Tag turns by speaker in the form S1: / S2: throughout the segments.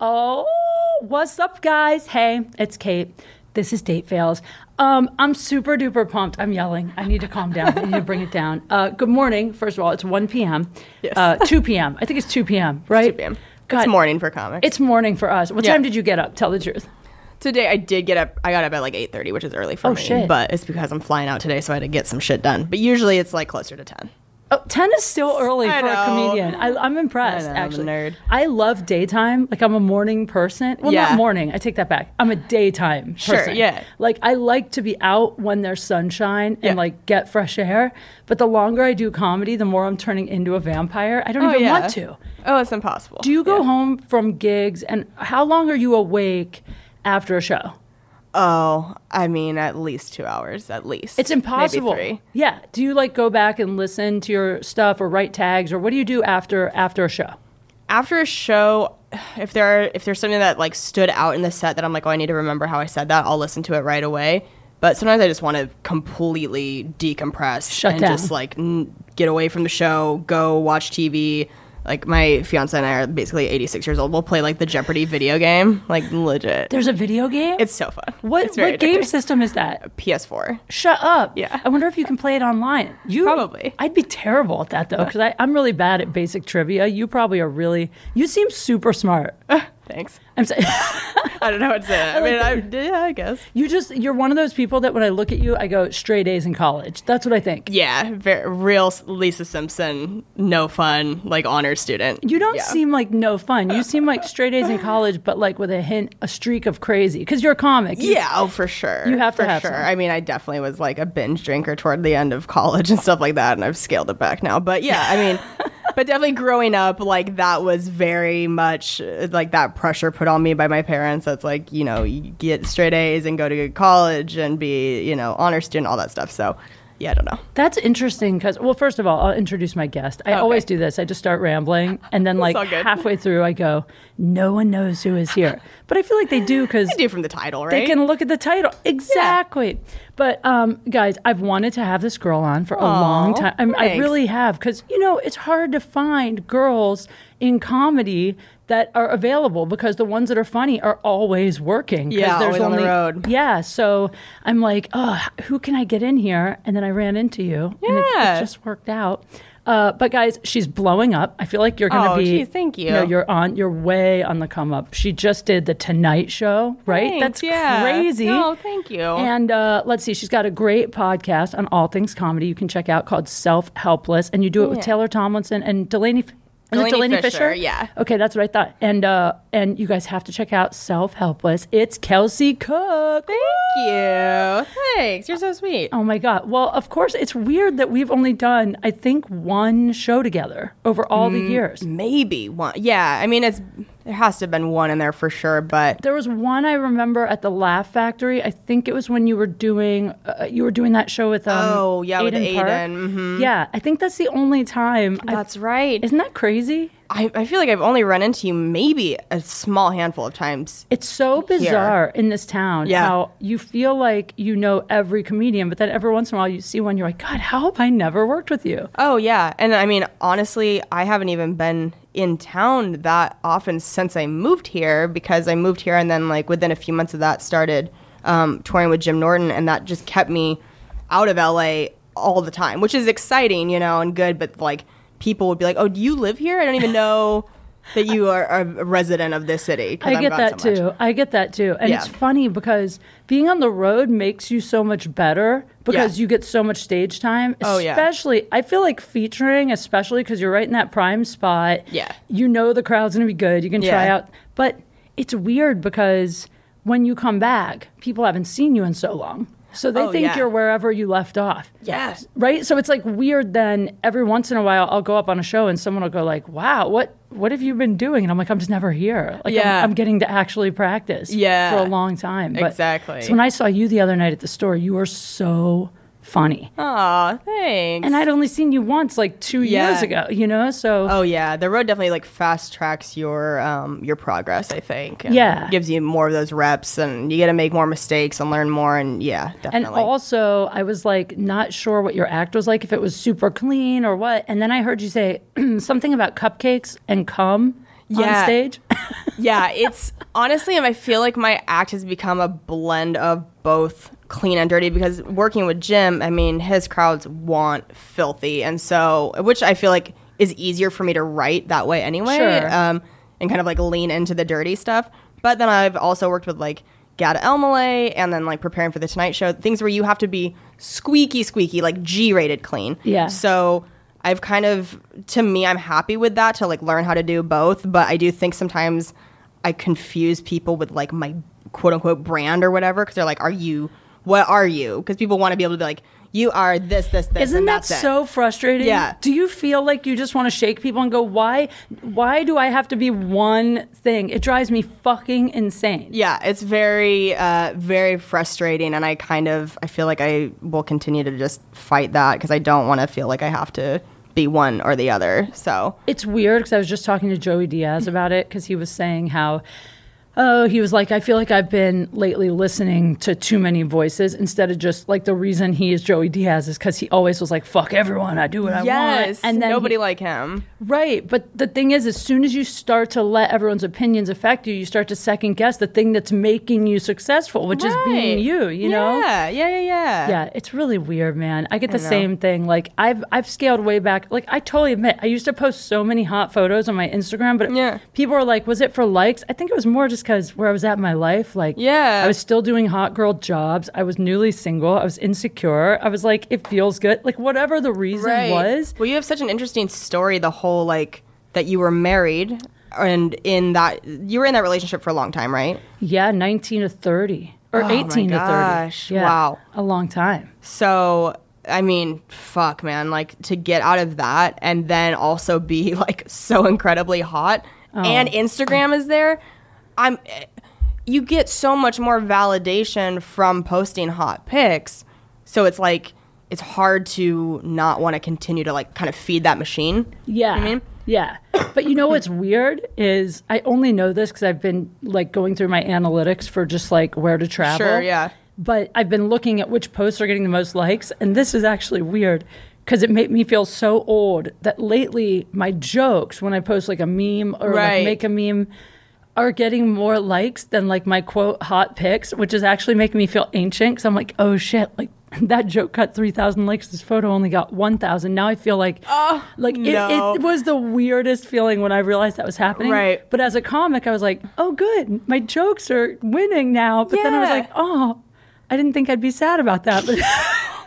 S1: Oh, what's up, guys? Hey, it's Kate. This is Date Fails. Um, I'm super duper pumped. I'm yelling. I need to calm down. I need to bring it down. Uh, good morning. First of all, it's 1 p.m.
S2: Yes.
S1: Uh, 2 p.m. I think it's 2 p.m. Right?
S2: 2 p.m.
S1: God,
S2: It's morning for comics.
S1: It's morning for us. What
S2: Yeah.
S1: time did you get up? Tell the truth.
S2: today I did get up. I got up at like 8:30, which is early for
S1: Oh,
S2: me.
S1: shit.
S2: But it's because I'm flying out today, so I had to get some shit done. But usually it's like closer to 10.
S1: Oh, 10 is still early
S2: I
S1: for a comedian. I, I'm impressed,
S2: I know, I'm a nerd.
S1: I love daytime. Like, I'm a morning person. Well,
S2: Yeah.
S1: not morning. I take that back. I'm a daytime
S2: Sure,
S1: person.
S2: yeah.
S1: Like, I like to be out when there's sunshine and,
S2: Yeah.
S1: like, get fresh air. But the longer I do comedy, the more I'm turning into a vampire. I don't
S2: Oh,
S1: even
S2: yeah.
S1: want to.
S2: Oh, it's impossible.
S1: Do you go
S2: Yeah.
S1: home from gigs, and how long are you awake after a show?
S2: Oh, I mean, at least two hours, at least.
S1: It's impossible.
S2: Maybe three.
S1: Yeah. Do you like go back and listen to your stuff or write tags or what do you do after after a show?
S2: After a show, if there are, if there's something that like stood out in the set that I'm like, oh, I need to remember how I said that, I'll listen to it right away. But sometimes I just want to completely decompress
S1: Shut
S2: and
S1: down.
S2: just like n- get away from the show, go watch TV. Like my fiance and I are basically 86 years old. We'll play like the Jeopardy video game, like legit.
S1: There's a video game?
S2: It's so fun.
S1: what what game system is that?
S2: PS4.
S1: Shut up.
S2: Yeah.
S1: I wonder if you can play it online. You
S2: Probably.
S1: I'd be terrible at that though because I'm really bad at basic trivia. You probably are really. You seem super smart.
S2: Uh, Thanks.
S1: I'm sorry.
S2: I don't know what to say. I mean, I, yeah, I guess.
S1: you just you're one of those people that when I look at you, I go straight A's in college. That's what I think.
S2: Yeah, very, real Lisa Simpson, no fun, like honor student.
S1: You don't
S2: Yeah.
S1: seem like no fun. You seem like straight A's in college, but like with a hint, a streak of crazy. Because you're a comic. You-
S2: Yeah, oh for sure.
S1: You have to
S2: for
S1: have
S2: sure.
S1: some.
S2: I mean, I definitely was like a binge drinker toward the end of college and stuff like that, and I've scaled it back now. But yeah, I mean, but definitely growing up, like that was very much like that pressure put on me by my parents. That's like you know, you get straight A's and go to college and be you know honor student, all that stuff. So yeah, I don't know.
S1: That's interesting because, well, first of all, I'll introduce my guest. I
S2: Okay.
S1: always do this. I just start rambling, and then, like, halfway through, I go, No one knows who is here. But I feel like they do because
S2: I do from the title, right?
S1: they can look at the title. Exactly. But, um, guys, I've wanted to have this girl on for a long time. I, I really have because, you know, it's hard to find girls in comedy that are available because the ones that are funny are always working.
S2: Yeah, always on the road.
S1: Yeah, so I'm like, oh, who can I get in here? And then I ran into you, and it, it just worked out. Uh, but guys, she's blowing up. I feel like you're gonna
S2: Oh,
S1: be.
S2: geez, thank you.
S1: know, you're on. You're way on the come up. She just did the Tonight Show, right?
S2: Thanks,
S1: That's
S2: yeah.
S1: crazy.
S2: Oh, thank you.
S1: And uh, let's see, she's got a great podcast on all things comedy. You can check out called Self Helpless, and you do it with Taylor Tomlinson and Delaney. Is it
S2: Delaney
S1: Delaney Fisher?
S2: Fisher, yeah.
S1: Okay, that's what I thought. And uh, and you guys have to check out Self Helpless. It's Kelsey Cook.
S2: Thank you. Thanks. You're so sweet.
S1: Oh my God. Well, of course, it's weird that we've only done, I think, one show together over all the years.
S2: Maybe one. Yeah, I mean, it's there has to have been one in there for sure, but
S1: There was one I remember at the Laugh Factory. I think it was when you were doing uh, you were doing that show with um,
S2: Oh, yeah, with
S1: Park.
S2: Aiden, mhm.
S1: Yeah, I think that's the only time.
S2: That's right.
S1: isn't that crazy?
S2: I, I feel like I've only run into you maybe a small handful of times.
S1: It's so bizarre in this town
S2: Yeah.
S1: how you feel like you know every comedian, but then every once in a while you see one, you're like, God, how have I never worked with you?
S2: Oh yeah, and I mean honestly, I haven't even been in town that often since I moved here because I moved here and then like within a few months of that started um, touring with Jim Norton, and that just kept me out of LA all the time, which is exciting, you know, and good. But like people would be like, "Oh, do you live here? I don't even know." That you are a resident of this city.
S1: I get that
S2: so
S1: too. I get that too. And it's funny because being on the road makes you so much better because
S2: Yeah.
S1: you get so much stage time.
S2: Oh, yeah.
S1: Especially, I feel like featuring, especially because you're right in that prime spot.
S2: Yeah.
S1: You know the crowd's going to be good. You can try out. But it's weird because when you come back, people haven't seen you in so long. So they
S2: Oh,
S1: think
S2: yeah.
S1: you're wherever you left off.
S2: Yes.
S1: Right? So it's like weird then every once in a while I'll go up on a show and someone will go like, Wow, what what have you been doing? And I'm like, I'm just never here. Like
S2: Yeah.
S1: I'm, I'm getting to actually practice
S2: Yeah.
S1: for a long time. But-
S2: Exactly.
S1: So when I saw you the other night at the store, you were so funny.
S2: Aw, thanks.
S1: And I'd only seen you once like two
S2: Yeah.
S1: years ago, you know? So
S2: Oh yeah, the road definitely like fast tracks your um your progress. I think. and
S1: Yeah.
S2: gives you more of those reps, and you get to make more mistakes and learn more. And yeah, definitely.
S1: And also, I was like not sure what your act was like, if it was super clean or what. And then I heard you say something about cupcakes and cum on stage.
S2: yeah, it's honestly, I feel like my act has become a blend of both clean and dirty because working with Jim, I mean, his crowds want filthy. And so, which I feel like is easier for me to write that way anyway.
S1: Sure.
S2: Um, and kind of like lean into the dirty stuff. But then I've also worked with like Gad Elmaleh and then like preparing for the Tonight Show, things where you have to be squeaky, squeaky, like G rated clean.
S1: Yeah.
S2: So I've kind of, to me, I'm happy with that to like learn how to do both. But I do think sometimes I confuse people with like my quote unquote brand or whatever because they're like, are you, what are you? Because people want to be able to be like, you are this, this, this.
S1: Isn't that
S2: that's it.
S1: so frustrating?
S2: Yeah.
S1: Do you feel like you just want to shake people and go, why? Why do I have to be one thing? It drives me fucking insane.
S2: Yeah, it's very, uh, very frustrating, and I kind of, I feel like I will continue to just fight that because I don't want to feel like I have to be one or the other. So
S1: It's weird because I was just talking to Joey Diaz about it because he was saying how, oh, he was like, I feel like I've been lately listening to too many voices instead of just like the reason he is Joey Diaz is because he always was like, fuck everyone, I do what I want.
S2: yes,
S1: And then
S2: nobody
S1: he-
S2: like him.
S1: Right, but the thing is, as soon as you start to let everyone's opinions affect you, you start to second guess the thing that's making you successful, which is being
S2: Right.
S1: you. You know?
S2: Yeah, yeah, yeah, yeah.
S1: Yeah, it's really weird, man. I get the
S2: know.
S1: same thing. Like I've I've scaled way back. Like I totally admit, I used to post so many hot photos on my Instagram, but
S2: Yeah.
S1: people are like, "Was it for likes?" I think it was more just because where I was at in my life. Like,
S2: Yeah.
S1: I was still doing hot girl jobs. I was newly single. I was insecure. I was like, it feels good. Like whatever the reason was.
S2: Well, you have such an interesting story. The whole like that you were married and in that you were in that relationship for a long time, right?
S1: Yeah, nineteen to thirty or
S2: Oh my
S1: eighteen to thirty. Yeah,
S2: wow.
S1: a long time.
S2: So, I mean, fuck, man, like to get out of that and then also be like so incredibly hot
S1: Oh.
S2: and Instagram is there. I'm you get so much more validation from posting hot pics. So it's like it's hard to not want to continue to like kind of feed that machine.
S1: Yeah.
S2: I mean?
S1: Yeah. But you know what's weird is I only know this because I've been like going through my analytics for just like where to travel.
S2: Sure, yeah.
S1: But I've been looking at which posts are getting the most likes, and this is actually weird because it made me feel so old that lately my jokes when I post like a meme or
S2: Right.
S1: like make a meme are getting more likes than like my quote hot pics, which is actually making me feel ancient because I'm like, oh shit, like that joke got 3,000 likes. This photo only got 1,000. Now I feel like, oh, like it,
S2: no.
S1: it was the weirdest feeling when I realized that was happening.
S2: Right.
S1: But as a comic, I was like, oh, good. My jokes are winning now. But then I was like, oh, I didn't think I'd be sad about that. But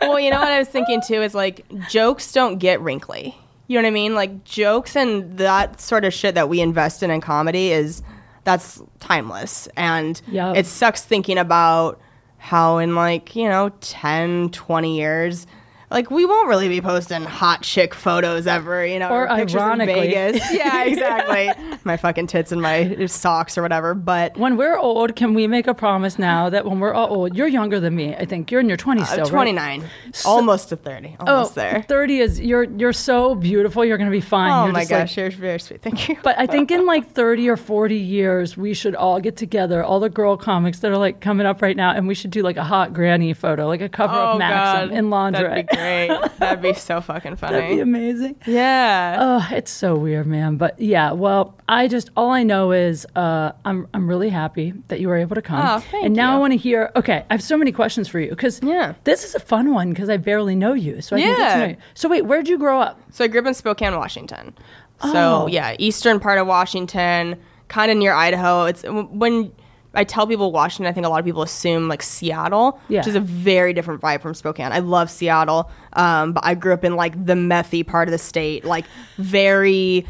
S2: well, you know what I was thinking too is like jokes don't get wrinkly. You know what I mean? Like jokes and that sort of shit that we invest in in comedy is that's timeless. And
S1: Yup.
S2: it sucks thinking about how in like, you know, 10, 20 years like we won't really be posting hot chick photos ever, you know,
S1: Or
S2: pictures in
S1: ironically.
S2: Vegas. Yeah, exactly. my fucking tits and my socks or whatever. But
S1: when we're old, can we make a promise now that when we're all old, you're younger than me, I think. You're in your 20s still,
S2: uh,
S1: right?
S2: 29, almost to 30, almost
S1: oh,
S2: there.
S1: 30 is, you're, you're so beautiful. You're going to be fine.
S2: Oh
S1: You're
S2: my
S1: just like-
S2: gosh, you're very sweet. Thank you.
S1: But I think in like 30 or 40 years, we should all get together, all the girl comics that are like coming up right now, and we should do like a hot granny photo, like a cover of Maxim in lingerie.
S2: That'd be great. That'd be so fucking funny.
S1: That'd be amazing.
S2: yeah.
S1: Oh, it's so weird, man. But yeah, well, I just all I know is uh, I'm I'm really happy that you were able to come.
S2: Oh, thank
S1: and now
S2: you.
S1: I want to hear. Okay, I have so many questions for you because
S2: Yeah.
S1: this is a fun one because I barely know you, so I can get to
S2: Yeah.
S1: know you. So wait, where'd you grow up?
S2: so I grew up in Spokane, Washington.
S1: Oh.
S2: So yeah, eastern part of Washington, kind of near Idaho. It's when I tell people Washington, I think a lot of people assume like Seattle,
S1: Yeah.
S2: which is a very different vibe from Spokane. I love Seattle, um, but I grew up in like the methy part of the state, like very.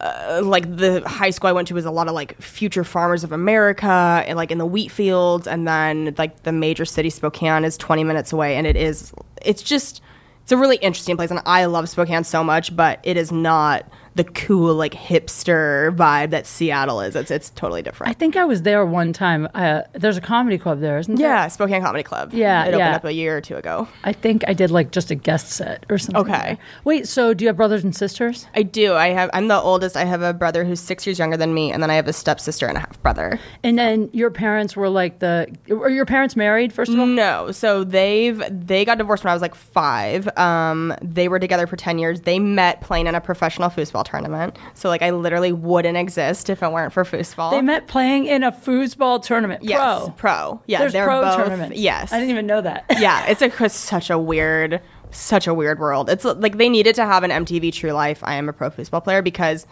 S2: Uh, like the high school I went to was a lot of like future farmers of America and like in the wheat fields and then like the major city Spokane is 20 minutes away and it is it's just it's a really interesting place and I love Spokane so much but it is not the cool like hipster vibe that Seattle is it's it's totally different.
S1: I think I was there one time. Uh, there's a comedy club there, isn't there?
S2: yeah, Spokane Comedy Club.
S1: Yeah,
S2: it opened up a year or two ago.
S1: I think I did like just a guest set or something.
S2: Okay.
S1: there. Wait, so do you have brothers and sisters?
S2: I do. I have I'm the oldest. I have a brother who's 6 years younger than me and then I have a stepsister and a half brother.
S1: And then your parents were like the. Were your parents married first of all?
S2: No, so they've they got divorced when I was like five. Um, they were together for ten years. They met playing in a professional foosball foosball tournament. So like I literally wouldn't exist if it weren't for foosball.
S1: They met playing in a foosball tournament.
S2: yes,
S1: Pro.
S2: pro. Yeah,
S1: There's
S2: they're
S1: pro
S2: both.
S1: tournaments.
S2: Yes,
S1: I didn't even know that.
S2: yeah, it's a it's such a weird, such a weird world. It's like they needed to have an MTV True Life. I am a pro foosball player because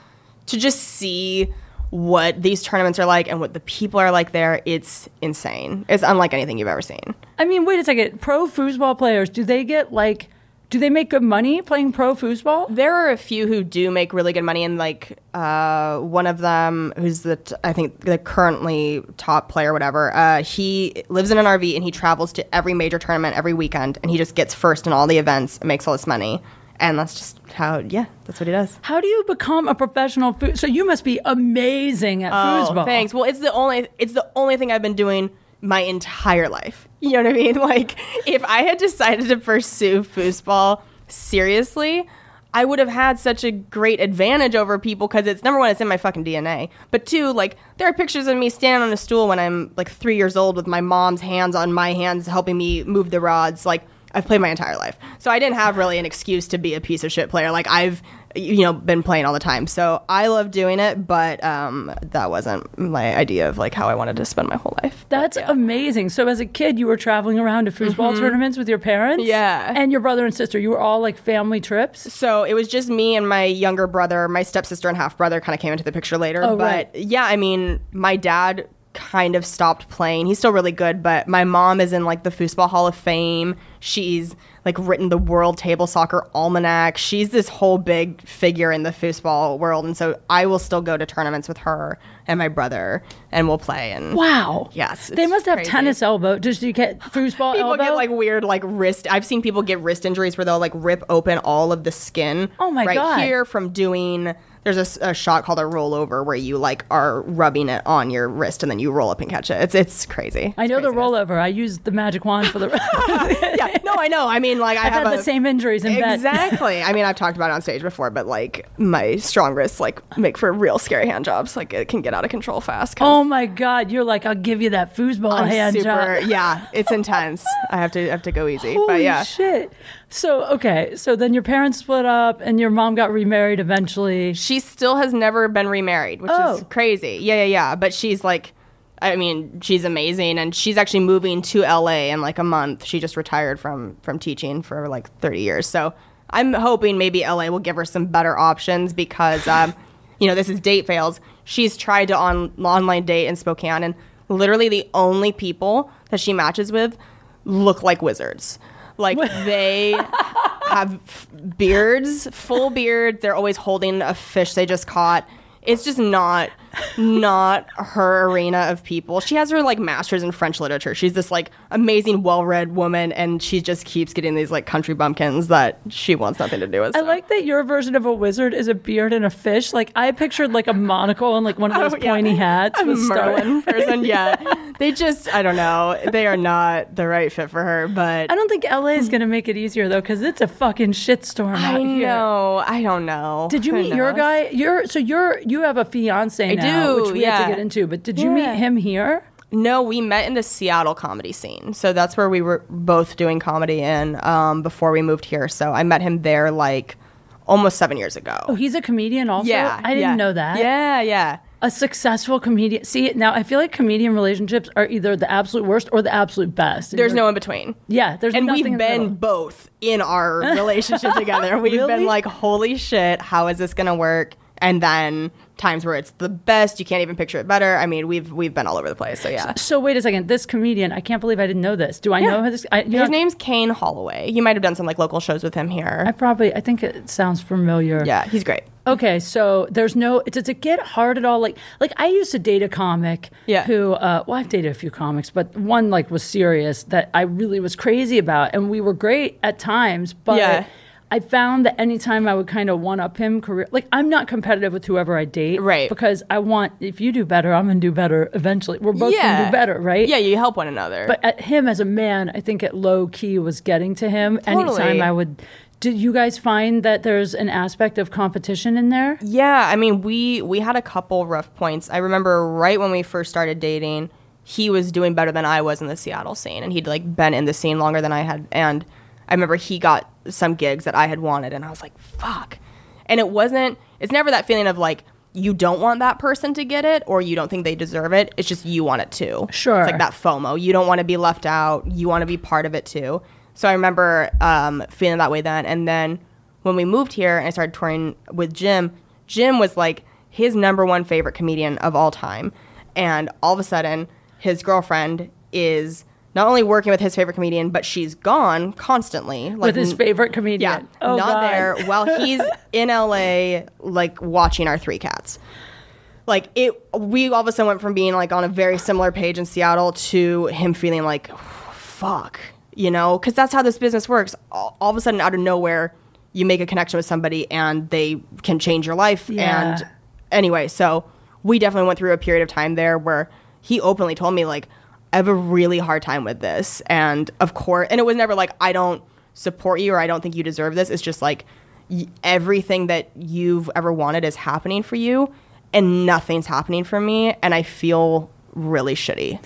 S2: to just see what these tournaments are like and what the people are like there, it's insane. It's unlike anything you've ever seen.
S1: I mean, wait a second. Pro foosball players, do they get like, do they make good money playing pro foosball?
S2: There are a few who do make really good money, and like uh, one of them, who's the t- I think the currently top player, whatever. Uh, he lives in an RV and he travels to every major tournament every weekend, and he just gets first in all the events and makes all this money. And that's just how, yeah, that's what he does.
S1: How do you become a professional food? So you must be amazing at
S2: Oh,
S1: foosball.
S2: thanks. Well, it's the only it's the only thing I've been doing my entire life. You know what I mean? Like if I had decided to pursue foosball seriously, I would have had such a great advantage over people because it's number one, it's in my fucking DNA. But two, like there are pictures of me standing on a stool when I'm like three years old with my mom's hands on my hands helping me move the rods. Like I've played my entire life, so I didn't have really an excuse to be a piece of shit player. Like I've you know been playing all the time, so I love doing it. But um, that wasn't my idea of like how I wanted to spend my whole life.
S1: That's amazing. So as a kid, you were traveling around to foosball tournaments with your parents?
S2: Mm-hmm. Yeah.
S1: And your brother and sister. You were all like family trips?
S2: So it was just me and my younger brother, my stepsister and half brother kind of came into the picture later.
S1: Oh,
S2: but
S1: right.
S2: yeah, I mean, my dad kind of stopped playing. He's still really good, but my mom is in like the Foosball Hall of Fame. She's like written the World Table Soccer Almanac. She's this whole big figure in the foosball world. And so I will still go to tournaments with her and my brother and we'll play. And
S1: Wow.
S2: Yes,
S1: They must have
S2: crazy.
S1: tennis elbow. Does you get foosball elbow.
S2: People
S1: elbow?
S2: get like weird like wrist. I've seen people get wrist injuries where they'll like rip open all of the skin.
S1: Oh my
S2: right
S1: God.
S2: here from doing. There's a shot called a rollover where you like are rubbing it on your wrist and then you roll up and catch it. It's it's crazy.
S1: I know
S2: It's
S1: the rollover. I use the magic wand for the.
S2: yeah, no, I know. I mean, like I
S1: I've
S2: have
S1: had
S2: a,
S1: the same injuries in bed.
S2: Exactly. I mean, I've talked about it on stage before, but like my strong wrists like make for real scary hand jobs. Like it can get out of control fast.
S1: Oh my God! You're like, I'll give you that foosball
S2: I'm
S1: hand
S2: super.
S1: job.
S2: Yeah, it's intense. I have to have to go easy,
S1: Holy
S2: but yeah.
S1: shit! So okay, so then your parents split up, and your mom got remarried eventually.
S2: She still has never been remarried, which
S1: Oh.
S2: is crazy. Yeah, yeah, yeah. But she's like, I mean, she's amazing, and she's actually moving to LA in like a month. She just retired from from teaching for like 30 years, so I'm hoping maybe LA will give her some better options because, um, you know, this is date fails. She's tried to on online date in Spokane, and literally the only people that she matches with look like wizards. Like they have f- beards, full beard. They're always holding a fish they just caught. It's just not not her arena of people. She has her like masters in French literature. She's this like amazing, well-read woman, and she just keeps getting these like country bumpkins that she wants nothing to do with.
S1: I like that your version of a wizard is a beard and a fish. Like I pictured like a monocle and like one of those
S2: Oh, yeah.
S1: pointy hats
S2: a
S1: with
S2: Merlin person. Yeah, they just I don't know. They are not the right fit for her, but
S1: I don't think LA is gonna make it easier though, because it's a fucking shitstorm
S2: I
S1: out here.
S2: know. I don't know.
S1: Did you
S2: Who
S1: meet your guy? You're so you're you have a fiance now,
S2: do,
S1: which we have
S2: yeah.
S1: to get into. But did you
S2: Yeah.
S1: meet him here?
S2: No, we met in the Seattle comedy scene. So that's where we were both doing comedy in um, before we moved here. So I met him there like almost seven years ago.
S1: Oh, he's a comedian also.
S2: yeah,
S1: I didn't
S2: yeah.
S1: know that.
S2: Yeah, yeah.
S1: a successful comedian. See now, I feel like comedian relationships are either the absolute worst or the absolute best.
S2: There's no in between.
S1: yeah. There's
S2: And we've been both in our relationship together. We've
S1: Really?
S2: been like, holy shit, how is this gonna work? And then times where it's the best, you can't even picture it better. I mean, we've we've been all over the place. So yeah.
S1: So wait a second. This comedian, I can't believe I didn't know this. Do I
S2: Yeah.
S1: know this? I,
S2: His
S1: know,
S2: name's Kane Holloway. You might have done some like local shows with him here.
S1: I probably. I think it sounds familiar.
S2: yeah, he's great.
S1: Okay, so there's no. Does it get hard at all? Like, like I used to date a comic.
S2: Yeah.
S1: Who? Uh, well, I've dated a few comics, but one like was serious that I really was crazy about, and we were great at times. But
S2: Yeah.
S1: I found that anytime I would kind of one up him career, like I'm not competitive with whoever I date,
S2: Right.
S1: Because I want if you do better, I'm gonna do better eventually. We're both gonna do better, right?
S2: Yeah, you help one another.
S1: But at him as a man, I think it low key was getting to him. Anytime
S2: Totally.
S1: I would. Did you guys find that there's an aspect of competition in there?
S2: Yeah, I mean, we we had a couple rough points. I remember right when we first started dating, he was doing better than I was in the Seattle scene, and he'd like been in the scene longer than I had. And I remember he got some gigs that I had wanted, and I was like, "Fuck." And it wasn't, it's never that feeling of like, you don't want that person to get it or you don't think they deserve it. It's just you want it too.
S1: Sure.
S2: It's like that FOMO. You don't want to be left out. You want to be part of it too. So I remember um, feeling that way then. And then when we moved here and I started touring with Jim, Jim was like his number one favorite comedian of all time. And all of a sudden, his girlfriend is not only working with his favorite comedian, but she's gone constantly. Like
S1: with his favorite comedian.
S2: yeah,
S1: Oh,
S2: not
S1: God.
S2: there while he's in LA, like watching our three cats. Like it, we all of a sudden went from being like on a very similar page in Seattle to him feeling like, fuck, you know, because that's how this business works. All, all of a sudden, out of nowhere, you make a connection with somebody and they can change your life.
S1: Yeah.
S2: And anyway, so we definitely went through a period of time there where he openly told me like, I have a really hard time with this, and of course, and it was never like I don't support you or I don't think you deserve this. It's just like y- everything that you've ever wanted is happening for you, and nothing's happening for me, and I feel really shitty.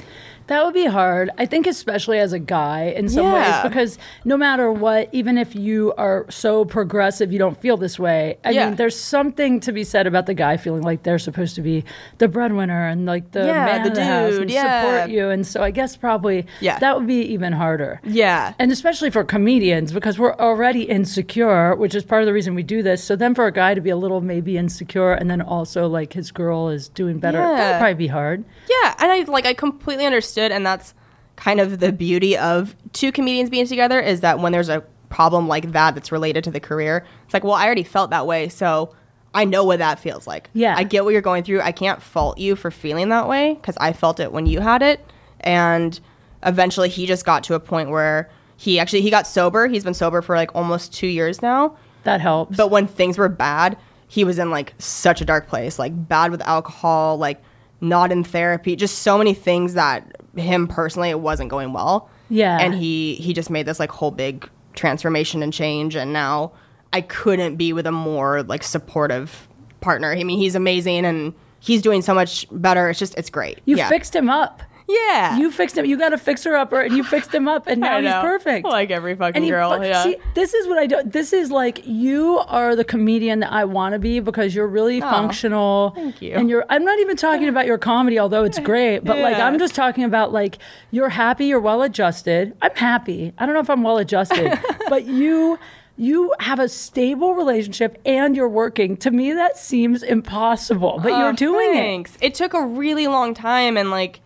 S1: That would be hard. I think, especially as a guy, in some
S2: Yeah.
S1: ways, because no matter what, even if you are so progressive, you don't feel this way. I
S2: Yeah.
S1: mean, there's something to be said about the guy feeling like they're supposed to be the breadwinner and like the
S2: Yeah,
S1: man
S2: the
S1: of the house
S2: dude,
S1: and
S2: yeah.
S1: support you. And so I guess probably
S2: Yeah.
S1: that would be even harder.
S2: Yeah,
S1: And especially for comedians, because we're already insecure, which is part of the reason we do this. So then for a guy to be a little maybe insecure and then also like his girl is doing better,
S2: Yeah.
S1: that'd probably be hard.
S2: Yeah, and I like I completely understood, and that's kind of the beauty of two comedians being together is that when there's a problem like that that's related to the career, it's like, well, I already felt that way, so I know what that feels like.
S1: Yeah.
S2: I get what you're going through. I can't fault you for feeling that way because I felt it when you had it, and eventually he just got to a point where he actually he got sober. He's been sober for like almost two years now.
S1: That helps.
S2: But when things were bad, he was in like such a dark place, like bad with alcohol, like not in therapy, just so many things that him personally it wasn't going well.
S1: Yeah.
S2: And he he just made this like whole big transformation and change and now I couldn't be with a more like supportive partner. I mean, he's amazing and he's doing so much better. It's just it's great.
S1: you
S2: yeah.
S1: fixed him up.
S2: Yeah.
S1: You fixed him. You got a fixer upper, and you fixed him up, and now he's perfect.
S2: Like every fucking
S1: he
S2: girl. yeah.
S1: See, this is what I do. This is like you are the comedian that I want to be because you're really functional.
S2: thank you.
S1: And you're. I'm not even talking about your comedy, although it's great. But like, I'm just talking about like you're happy. You're well adjusted. I'm happy. I don't know if I'm well adjusted, but you. You have a stable relationship and you're working. To me, that seems impossible, but you're
S2: Oh,
S1: doing it.
S2: thanks. It took a really long time, and like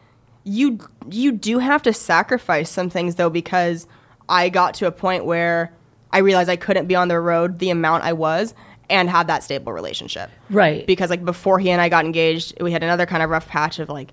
S2: you, you do have to sacrifice some things though, because I got to a point where I realized I couldn't be on the road the amount I was and have that stable relationship.
S1: Right.
S2: Because like before he and I got engaged, we had another kind of rough patch of like.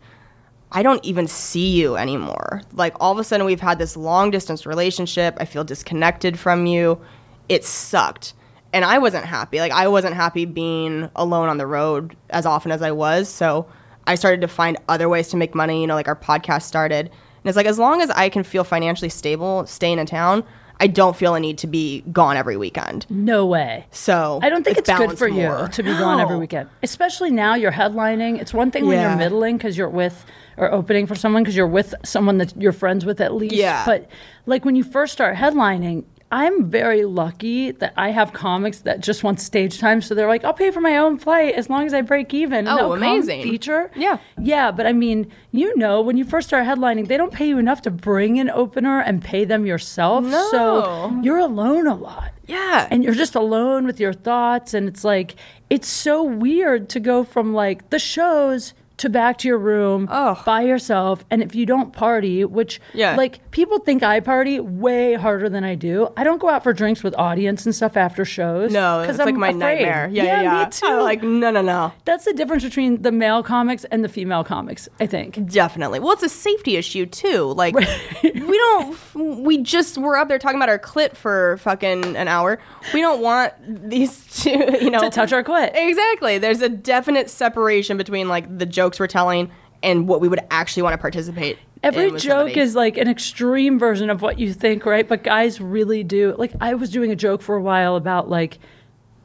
S2: I don't even see you anymore. Like all of a sudden we've had this long distance relationship. I feel disconnected from you. It sucked. And I wasn't happy. Like I wasn't happy being alone on the road as often as I was. So I started to find other ways to make money, you know, like our podcast started. And it's like as long as I can feel financially stable staying in town, I don't feel a need to be gone every weekend.
S1: no way.
S2: So
S1: I don't think it's, good for
S2: more.
S1: you to be gone every weekend, especially now you're headlining. It's one thing when
S2: Yeah.
S1: you're middling because you're with or opening for someone because you're with someone that you're friends with at least.
S2: Yeah.
S1: But like when you first start headlining, I'm very lucky that I have comics that just want stage time, so they're like, "I'll pay for my own flight as long as I break even." And
S2: Oh, amazing.
S1: Feature.
S2: Yeah.
S1: Yeah, but I mean, you know, when you first start headlining, they don't pay you enough to bring an opener and pay them yourself. So you're alone a lot
S2: Yeah.
S1: and you're just alone with your thoughts and it's like it's so weird to go from like the shows to back to your room
S2: Ugh.
S1: by yourself and if you don't party which
S2: Yeah.
S1: like people think i party way harder than i do i don't go out for drinks with audience and stuff after shows
S2: no, it's like my
S1: afraid.
S2: nightmare. Yeah, yeah, yeah.
S1: me too
S2: I'm like, no, no, no.
S1: that's the difference between the male comics and the female comics i think
S2: Definitely. Well, it's a safety issue too. Like we don't. We just we're up there talking about our clit for fucking an hour. We don't want these two. You know,
S1: to touch our clit
S2: Exactly. There's a definite separation between like the jokes we're telling and what we would actually want to participate.
S1: Every joke
S2: somebody.
S1: is like an extreme version of what you think, right? But guys really do. Like I was doing a joke for a while about like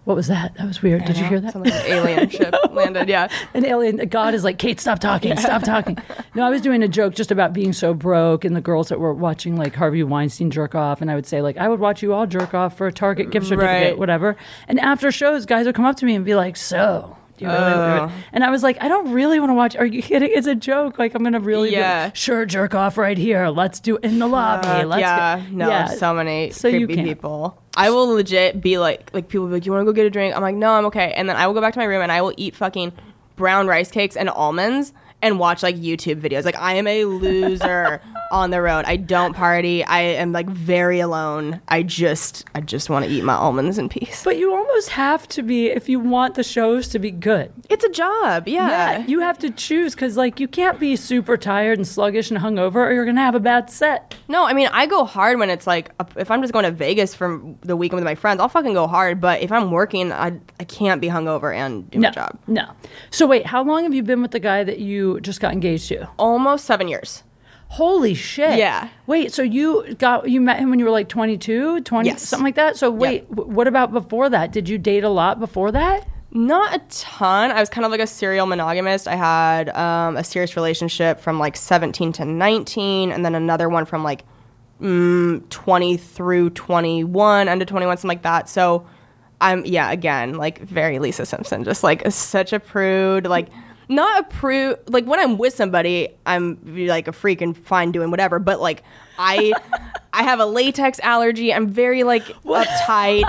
S1: What was that? That was weird. Did you hear that?
S2: Something like an alien ship landed. Yeah.
S1: An alien, God is like, Kate, stop talking, stop talking. No, I was doing a joke just about being so broke and the girls that were watching like Harvey Weinstein jerk off. And I would say, like, I would watch you all jerk off for a Target gift certificate,
S2: Right.
S1: whatever. And after shows, guys would come up to me and be like, so. Do you really,
S2: Oh.
S1: and I was like, I don't really want to watch. Are you kidding? It's a joke. Like I'm gonna really, like,
S2: Yeah.
S1: sure, jerk off right here. Let's do it in the lobby.
S2: Uh,
S1: Let's
S2: yeah,
S1: go.
S2: no,
S1: Yeah.
S2: so many
S1: So
S2: creepy people. I will legit be like, like people be like, "You want to go get a drink?" I'm like, "No, I'm okay." And then I will go back to my room and I will eat fucking brown rice cakes and almonds and watch like YouTube videos. Like I am a loser on the road. I don't party. I am like very alone. I just, I just want to eat my almonds in peace.
S1: But you almost have to be if you want the shows to be good.
S2: It's a job, yeah.
S1: Yeah, you have to choose because like you can't be super tired and sluggish and hungover, or you're gonna have a bad set.
S2: No, I mean I go hard when it's like if I'm just going to Vegas for the weekend with my friends, I'll fucking go hard. But if I'm working, I I can't be hungover and do
S1: No,
S2: my job.
S1: no. So wait, how long have you been with the guy that you just got engaged to?
S2: Almost seven years.
S1: Holy shit!
S2: Yeah.
S1: Wait, so you got you met him when you were like 22, 20,
S2: Yes.
S1: something like that. So wait, w- what about before that? Did you date a lot before that?
S2: Not a ton. I was kind of like a serial monogamist. I had um, a serious relationship from like 17 to 19, and then another one from like mm, 20 through 21, under 21, something like that. So I'm, yeah, again, like very Lisa Simpson, just like such a prude. Like, not a prude. Like, when I'm with somebody, I'm like a freak and fine doing whatever, but like, I. I have a latex allergy. I'm very like uptight.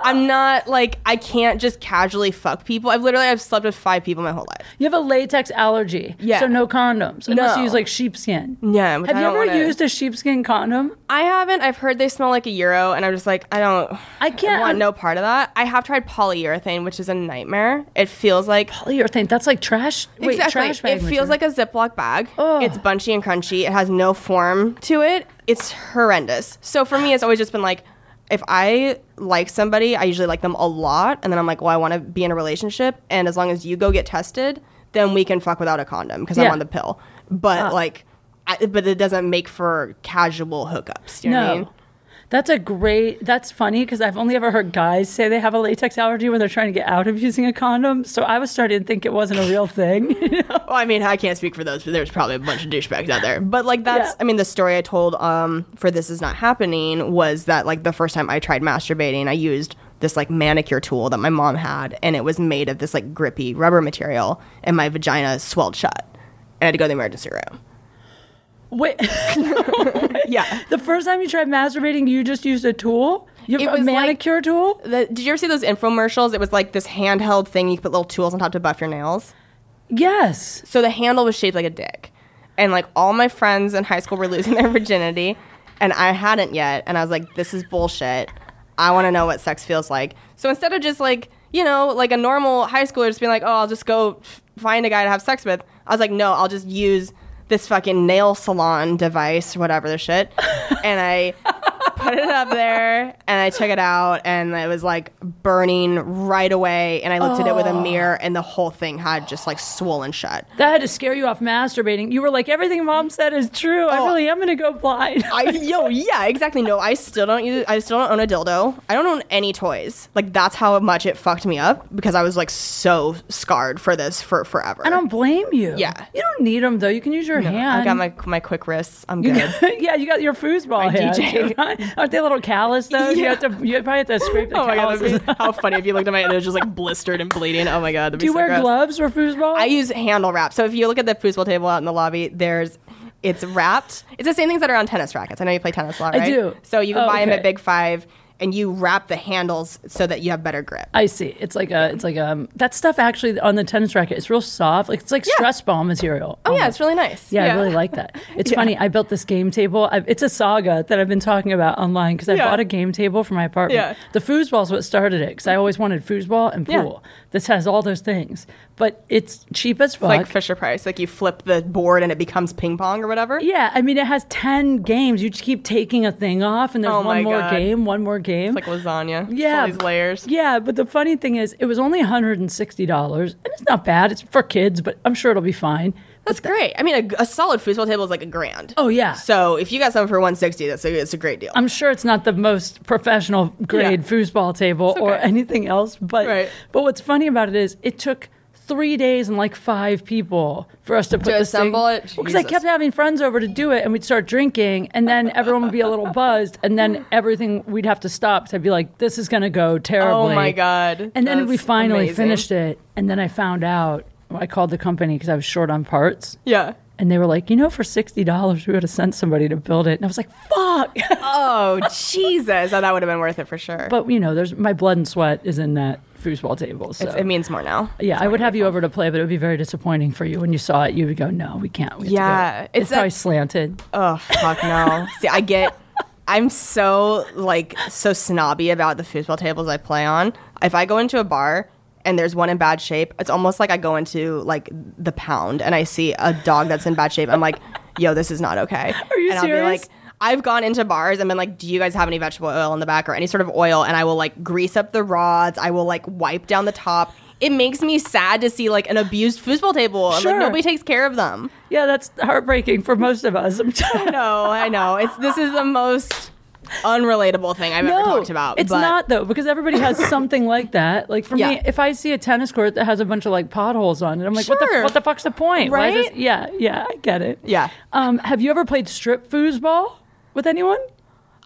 S2: I'm not like I can't just casually fuck people. I've literally I've slept with five people my whole life.
S1: You have a latex allergy,
S2: Yeah.
S1: So no condoms unless
S2: No.
S1: you use like sheepskin.
S2: Yeah,
S1: Have
S2: I
S1: you
S2: don't
S1: ever
S2: wanna-
S1: used a sheepskin condom?
S2: I haven't. I've heard they smell like a euro, and I'm just like I don't.
S1: I can't- I
S2: want no part of that. I have tried polyurethane, which is a nightmare. It feels like
S1: Polyurethane. That's like trash. Wait,
S2: exactly.
S1: trash bag
S2: it feels
S1: material.
S2: like a Ziploc bag.
S1: Ugh.
S2: It's bunchy and crunchy. It has no form to it. It's horrendous. So for me, it's always just been like, if I like somebody, I usually like them a lot, and then I'm like, well, I want to be in a relationship, and as long as you go get tested, then we can fuck without a condom because I'm
S1: Yeah.
S2: on the pill. But
S1: Ah.
S2: like, I, but it doesn't make for casual hookups. You know what I mean?
S1: That's a great. That's funny because I've only ever heard guys say they have a latex allergy when they're trying to get out of using a condom. So I was starting to think it wasn't a real thing.
S2: Well, I mean, I can't speak for those, but there's probably a bunch of douchebags out there. But like that's,
S1: Yeah.
S2: I mean, the story I told um, for this is not happening was that like the first time I tried masturbating, I used this like manicure tool that my mom had, and it was made of this like grippy rubber material, and my vagina swelled shut, and I had to go to the emergency room.
S1: Wait,
S2: Yeah.
S1: the first time you tried masturbating, you just used a tool. You
S2: It
S1: have a
S2: was like-
S1: manicure tool.
S2: The, did you ever see those infomercials? It was like this handheld thing you could put little tools on top to buff your nails.
S1: Yes.
S2: So the handle was shaped like a dick. And like all my friends in high school were losing their virginity and I hadn't yet. And I was like, this is bullshit. I want to know what sex feels like. So instead of just like, you know, like a normal high schooler just being like, oh, I'll just go find a guy to have sex with, I was like, no, I'll just use this fucking nail salon device, whatever the shit. and I put it up there and I took it out and it was like burning right away. And I looked at it with a oh. mirror and the whole thing had just like swollen shut.
S1: That had to scare you off masturbating. You were like, everything mom said is true. I
S2: Oh.
S1: really am going to go blind.
S2: I yo yeah exactly no I still don't use I still don't own a dildo I don't own any toys like that's how much it fucked me up because I was like so scarred for this for forever
S1: I don't blame you.
S2: Yeah.
S1: You don't need them though. You can use your hand.
S2: I got my my quick wrists I'm good
S1: yeah, you got your foosball
S2: My
S1: hands.
S2: DJ.
S1: Aren't they a little callous though? You have to. You probably have to scrape the
S2: oh my god be, how funny if you looked at my and it was just like blistered and bleeding oh my god
S1: Do you
S2: so
S1: wear
S2: gross.
S1: gloves for foosball?
S2: I use handle wrap so if you look at the foosball table out in the lobby there's it's wrapped it's the same things that are on tennis rackets I know you play tennis a lot right?
S1: I do.
S2: so you can
S1: Oh,
S2: buy them at Big Five and you wrap the handles so that you have better grip
S1: I see. It's like a. It's like um. That stuff actually on the tennis racket. It's real soft. Like it's like stress ball material.
S2: oh yeah it's really nice
S1: Yeah, I really like that. It's funny. I built this game table. i it's a saga that I've been talking about online because I
S2: Yeah.
S1: bought a game table for my apartment.
S2: Yeah.
S1: The foosball is what started it because I always wanted foosball and
S2: Yeah.
S1: pool. This has all those things, but it's cheap as fuck.
S2: like Fisher Price. Like you flip the board and it becomes ping pong or whatever.
S1: yeah, I mean, it has 10 games. You just keep taking a thing off, and there's
S2: Oh
S1: one more
S2: God.
S1: game, one more game.
S2: It's like lasagna.
S1: Yeah.
S2: These layers.
S1: Yeah, but the funny thing is, it was only $160, and it's not bad. It's for kids, but I'm sure it'll be fine.
S2: That's great. I mean, a, a solid foosball table is like a grand.
S1: Oh yeah.
S2: So if you got something for 160, that's a, it's a great deal.
S1: I'm sure it's not the most professional grade
S2: Yeah.
S1: foosball table
S2: It's
S1: or anything else, but
S2: Right.
S1: but what's funny about it is it took three days and like five people for us to put this
S2: assemble
S1: thing,
S2: it?
S1: Because I kept having friends over to do it, and we'd start drinking, and then everyone would be a little buzzed, and then everything we'd have to stop. So I'd be like, "This is gonna go terribly."
S2: oh my god.
S1: And then we finally
S2: amazing.
S1: finished it, and then I found out. I called the company because I was short on parts.
S2: Yeah.
S1: And they were like, you know, for sixty dollars, we would have sent somebody to build it. And I was like, fuck.
S2: Oh Jesus, oh, that would have been worth it for sure.
S1: but you know, there's my blood and sweat is in that foosball table. So
S2: It's, it means more now.
S1: yeah, I would have you over to play, but it would be very disappointing for you when you saw it. You would go, no, we can't. We
S2: Yeah,
S1: go."
S2: it's
S1: it's, probably slanted.
S2: Oh fuck no. See, I get. I'm so like so snobby about the foosball tables I play on. If I go into a bar and there's one in bad shape, it's almost like I go into like the pound and I see a dog that's in bad shape. I'm like, yo, this is not okay.
S1: Are you
S2: and I'll be
S1: serious?
S2: like. I've gone into bars and been like, "Do you guys have any vegetable oil in the back or any sort of oil?" And I will like grease up the rods. I will like wipe down the top. It makes me sad to see like an abused foosball table. and,
S1: Sure.
S2: Like nobody takes care of them.
S1: Yeah, that's heartbreaking for most of us.
S2: I know, I know. It's this is the most unrelatable thing I've ever talked about.
S1: It's
S2: but
S1: not though, because everybody has something like that. Like for me, if I see a tennis court that has a bunch of like potholes on it, I'm like, what the what the fuck's the point? Why is this-
S2: Right?
S1: yeah, yeah, I get it.
S2: Yeah.
S1: Um, have you ever played strip foosball with anyone?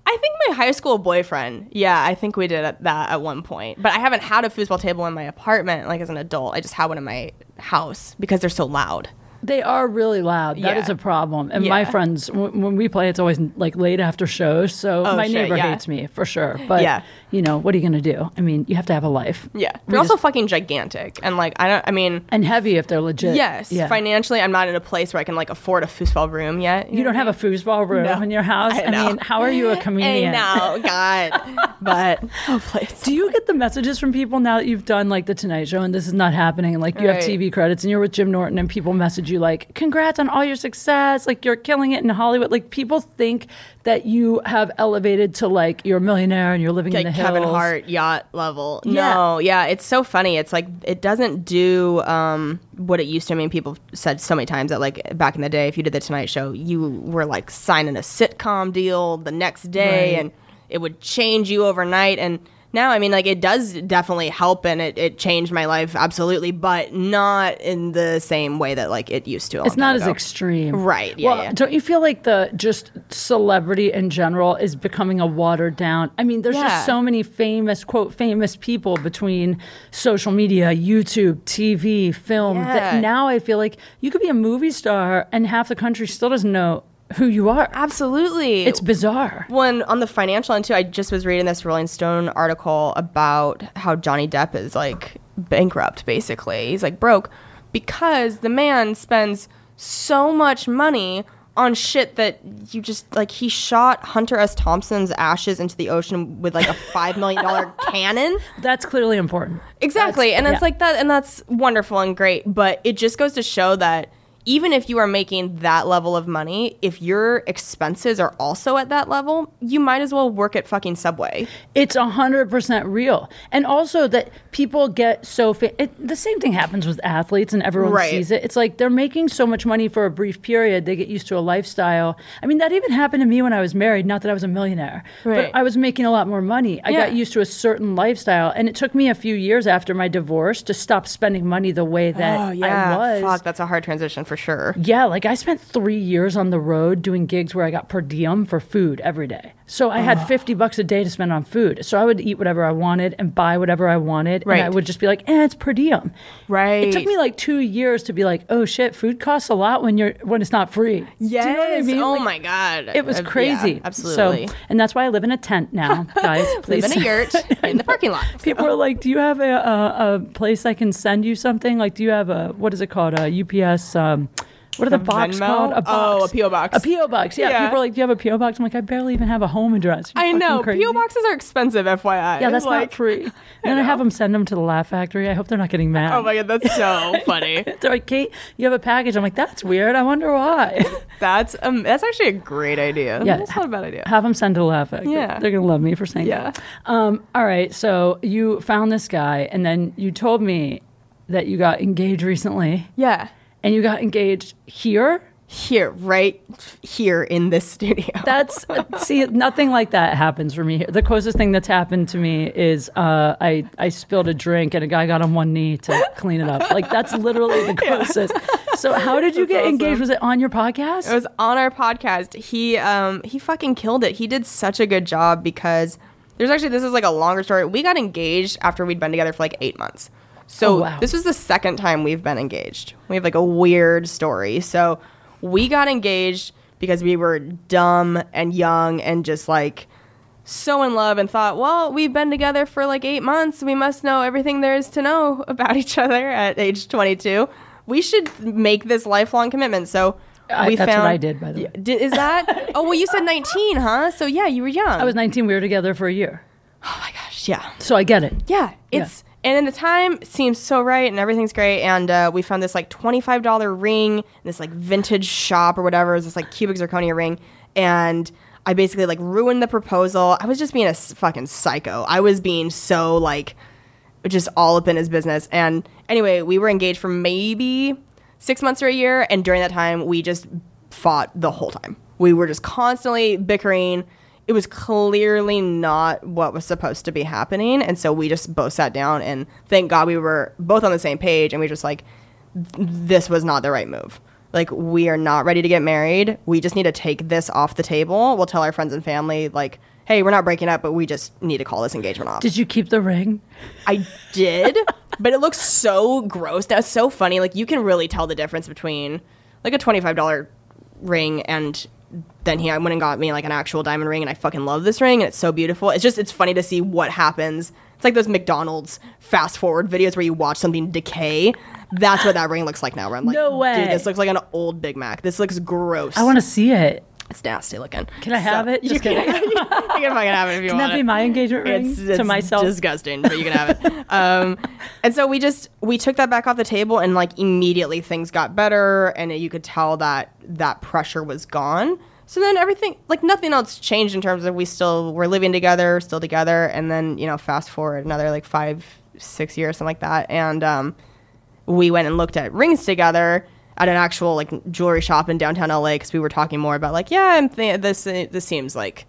S2: I think my high school boyfriend. Yeah, I think we did that at one point. But I haven't had a foosball table in my apartment like as an adult. I just had one in my house because they're so loud.
S1: They are really loud. That is
S2: Yeah.
S1: a problem. And my
S2: Yeah.
S1: friends, w- when we play, it's always like late after shows. So
S2: Oh,
S1: my
S2: shit,
S1: neighbor
S2: yeah.
S1: hates me for sure. But
S2: Yeah.
S1: You know, what are you going to do? I mean, you have to have a life.
S2: Yeah,
S1: We
S2: they're also
S1: just-
S2: fucking gigantic, and like I don't. I mean,
S1: and heavy if they're legit.
S2: yes,
S1: Yeah.
S2: financially, I'm not in a place where I can like afford a foosball room yet.
S1: You don't have a foosball room
S2: No.
S1: in your house.
S2: I
S1: I,
S2: know.
S1: mean, how are you a comedian?
S2: know, God, but
S1: Do you get the messages from people now that you've done like the Tonight Show and this is not happening and like you have TV credits and you're with Jim Norton and people message you like, congrats on all your success, like you're killing it in Hollywood. Like people think that you have elevated to like you're a millionaire and you're living in the
S2: Kevin
S1: hills.
S2: Hart yacht level.
S1: Yeah.
S2: No, yeah, it's so funny. It's like it doesn't do um, what it used to. I mean, people said so many times that like back in the day, if you did the Tonight Show, you were like signing a sitcom deal the next day,
S1: Right.
S2: and it would change you overnight. And now, I mean, like it does definitely help, and it, it changed my life absolutely, but not in the same way that like it used to.
S1: It's not as
S2: ago.
S1: extreme.
S2: Right, yeah,
S1: well,
S2: yeah.
S1: don't you feel like the just celebrity in general is becoming a watered down? I mean, there's
S2: Yeah.
S1: just so many famous, quote, famous people between social media, YouTube, TV, film.
S2: Yeah.
S1: That now I feel like you could be a movie star and half the country still doesn't know who you are.
S2: Absolutely,
S1: It's bizarre.
S2: When on the financial end too. I just was reading this Rolling Stone article about how Johnny Depp is like bankrupt. Basically, he's like broke because the man spends so much money on shit that you just like. He shot Hunter S. Thompson's ashes into the ocean with like a five million dollar cannon.
S1: That's clearly important.
S2: Exactly. and it's
S1: yeah.
S2: like that, and that's wonderful and great. But it just goes to show that even if you are making that level of money, if your expenses are also at that level, you might as well work at fucking Subway.
S1: It's a hundred percent real, and also that people get so fa- it, the same thing happens with athletes, and everyone
S2: Right.
S1: sees it. It's like they're making so much money for a brief period, they get used to a lifestyle. I mean, that even happened to me when I was married. Not that I was a millionaire,
S2: Right.
S1: but I was making a lot more money. I got used to a certain lifestyle, and it took me a few years after my divorce to stop spending money the way that
S2: Oh yeah,
S1: I was.
S2: fuck, that's a hard transition for sure.
S1: Yeah, like I spent three years on the road doing gigs where I got per diem for food every day. So I had 50 bucks a day to spend on food. So I would eat whatever I wanted and buy whatever I wanted. And I would just be like, eh, it's per diem.
S2: Right.
S1: It took me like two years to be like, oh shit, food costs a lot when you're when it's not free.
S2: Yes.
S1: Do you know what I mean?
S2: Oh
S1: Like,
S2: my god.
S1: It was
S2: Uh, yeah,
S1: crazy.
S2: absolutely.
S1: So, and that's why I live in a tent now, guys. Please.
S2: Live in a yurt in the parking lot.
S1: People are like, "Do you have a, a, a place I can send you something? Like, do you have a what is it called? A UPS? Um, what are the box
S2: Venmo?
S1: called? A
S2: Oh, a PO box.
S1: A PO box. Yeah.
S2: Yeah.
S1: People are like, "Do you have a PO box?" I'm like, "I barely even have a home address." You're
S2: I know.
S1: crazy.
S2: PO boxes are expensive, FYI.
S1: Yeah, that's
S2: like,
S1: not free. And then I have them send them to the Laugh Factory. I hope they're not getting mad.
S2: Oh my god, that's so funny.
S1: They're like, Kate, you have a package. I'm like, that's weird. I wonder why.
S2: That's um, that's actually a great idea.
S1: Yeah.
S2: that's not a bad idea.
S1: have them send to the Laugh Factory.
S2: Yeah.
S1: They're going to love me for saying
S2: Yeah.
S1: that. Um, all right. So you found this guy, and then you told me that you got engaged recently.
S2: Yeah.
S1: And you got engaged here.
S2: Here, right here in this studio.
S1: That's see, nothing like that happens for me. here. The closest thing that's happened to me is uh, I I spilled a drink and a guy got on one knee to clean it up. Like that's literally the closest. So how did you get
S2: awesome.
S1: engaged? Was it on your podcast?
S2: It was on our podcast. He um he fucking killed it. He did such a good job because there's actually this is like a longer story. We got engaged after we'd been together for like eight months. So
S1: Oh, wow.
S2: this was the second time we've been engaged. We have like a weird story. So we got engaged because we were dumb and young and just like so in love and thought, well, we've been together for like eight months. We must know everything there is to know about each other at age 22. We should make this lifelong commitment. So
S1: I-
S2: we
S1: that's what. I did, by the way.
S2: Did, is that? oh, well, you said 19, huh? So yeah, you were young.
S1: I was 19. We were together for a year,
S2: Oh my gosh, yeah,
S1: so I get it.
S2: yeah. It's and in the time seems so right and everything's great. And uh, we found this like twenty-five dollar ring, in this like vintage shop or whatever. It was this like cubic zirconia ring, and I basically like ruined the proposal. I was just being a fucking psycho. I was being so like just all up in his business. And anyway, we were engaged for maybe six months or a year, and during that time, we just fought the whole time. We were just constantly bickering. It was clearly not what was supposed to be happening, and so we just both sat down and thank God we were both on the same page, and we just like this was not the right move. Like we are not ready to get married. We just need to take this off the table. We'll tell our friends and family like, "Hey, we're not breaking up, but we just need to call this engagement off."
S1: Did you keep the ring?
S2: I did, but it looks so gross. That's so funny. Like you can really tell the difference between like a twenty-five dollar ring and then he I went and got me like an actual diamond ring, and I fucking love this ring, and it's so beautiful. It's just it's funny to see what happens. It's like those McDonald's fast forward videos where you watch something decay. That's what that ring looks like now. Where I'm like,
S1: No way.
S2: dude, this looks like an old Big Mac. This looks gross.
S1: I want to see it.
S2: It's nasty looking.
S1: Can I have it?
S2: You
S1: Just
S2: can,
S1: kidding.
S2: you can fucking have it if you
S1: Can
S2: want Can
S1: that be
S2: it
S1: my engagement ring
S2: it's,
S1: to myself?
S2: disgusting but you can have it um, and so we just we took that back off the table and like immediately things got better and you could tell that that pressure was gone so then everything like nothing else changed in terms of we still were living together still together and then you know fast forward another like five six years something like that and um, we went and looked at rings together at an actual like jewelry shop in downtown LA because we were talking more about like yeah I'm th- this this seems like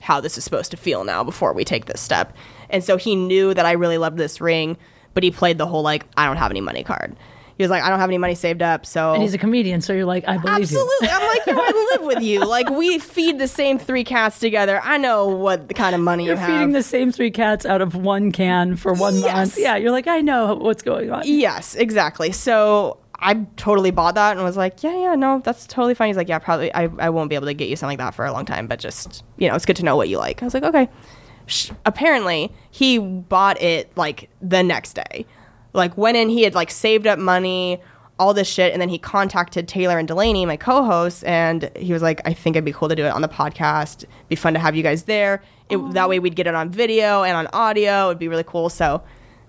S2: how this is supposed to feel now before we take this step. And so he knew that I really loved this ring, but he played the whole like I don't have any money card. He was like I don't have any money saved up, so
S1: and he's a comedian, so you're like, I believe you.
S2: Absolutely. I'm like, yo, I live with you. Like, we feed the same three cats together. I know what the kind of money
S1: You're
S2: you have.
S1: feeding the same three cats out of one can for one
S2: Yes.
S1: month. Yeah, you're like, I know what's going on.
S2: Yes, exactly. So I totally bought that and was like, yeah, yeah, no, that's totally fine. He's like, yeah, probably, I, I won't be able to get you something like that for a long time, but just, you know, it's good to know what you like. I was like, okay. Sh- apparently, he bought it like the next day. Like, went in, he had like saved up money, all this shit, and then he contacted Taylor and Delanie, my co hosts, and he was like, I think it'd be cool to do it on the podcast. Be fun to have you guys there. It, that way, we'd get it on video and on audio. It'd be really cool. So,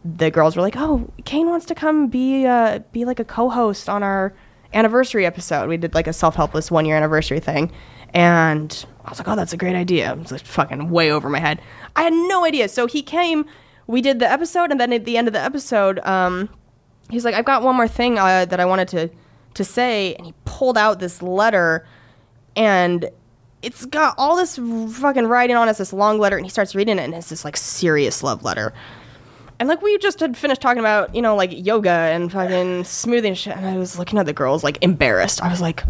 S2: the girls were like, "Oh, Kane wants to come be uh, be like a co-host on our anniversary episode." We did like a self-helpless one year anniversary thing, and I was like, "Oh, that's a great idea." It was like fucking way over my head. I had no idea. So he came. We did the episode, and then at the end of the episode, um, he's like, "I've got one more thing uh, that I wanted to to say," and he pulled out this letter, and it's got all this fucking writing on it, this long letter, and he starts reading it, and it's this like serious love letter. And like we just had finished talking about, you know, like yoga and fucking smoothing and shit, and I was looking at the girls like embarrassed. I was like,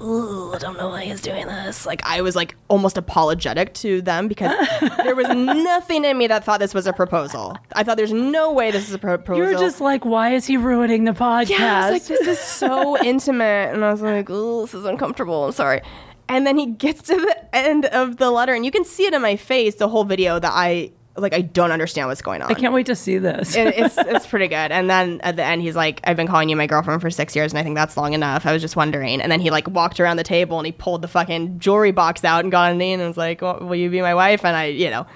S2: "Ooh, I don't know why he's doing this." Like I was like almost apologetic to them because there was nothing in me that thought this was a proposal. I thought there's no way this is a proposal.
S1: You're just like, why is he ruining the podcast?
S2: Yeah, I was like, this is so intimate. And I was like, oh, this is uncomfortable. I'm sorry. And then he gets to the end of the letter, and you can see it in my face, the whole video, that I, like, I don't understand what's going on.
S1: I can't wait to see this.
S2: It- it's, it's pretty good. And then at the end, he's like, I've been calling you my girlfriend for six years, and I think that's long enough. I was just wondering. And then he, like, walked around the table, and he pulled the fucking jewelry box out and got on a knee, and was like, well, will you be my wife? And I, you know,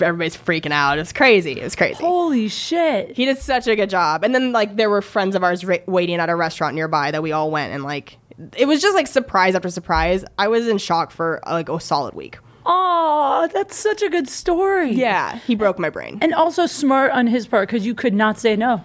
S2: everybody's freaking out. It's crazy. It was crazy.
S1: Holy shit.
S2: He did such a good job. And then like there were friends of ours ra- waiting at a restaurant nearby that we all went and like it was just like surprise after surprise. I was in shock for like a solid week.
S1: Oh, that's such a good story.
S2: Yeah, he broke my brain.
S1: And also smart on his part because you could not say no.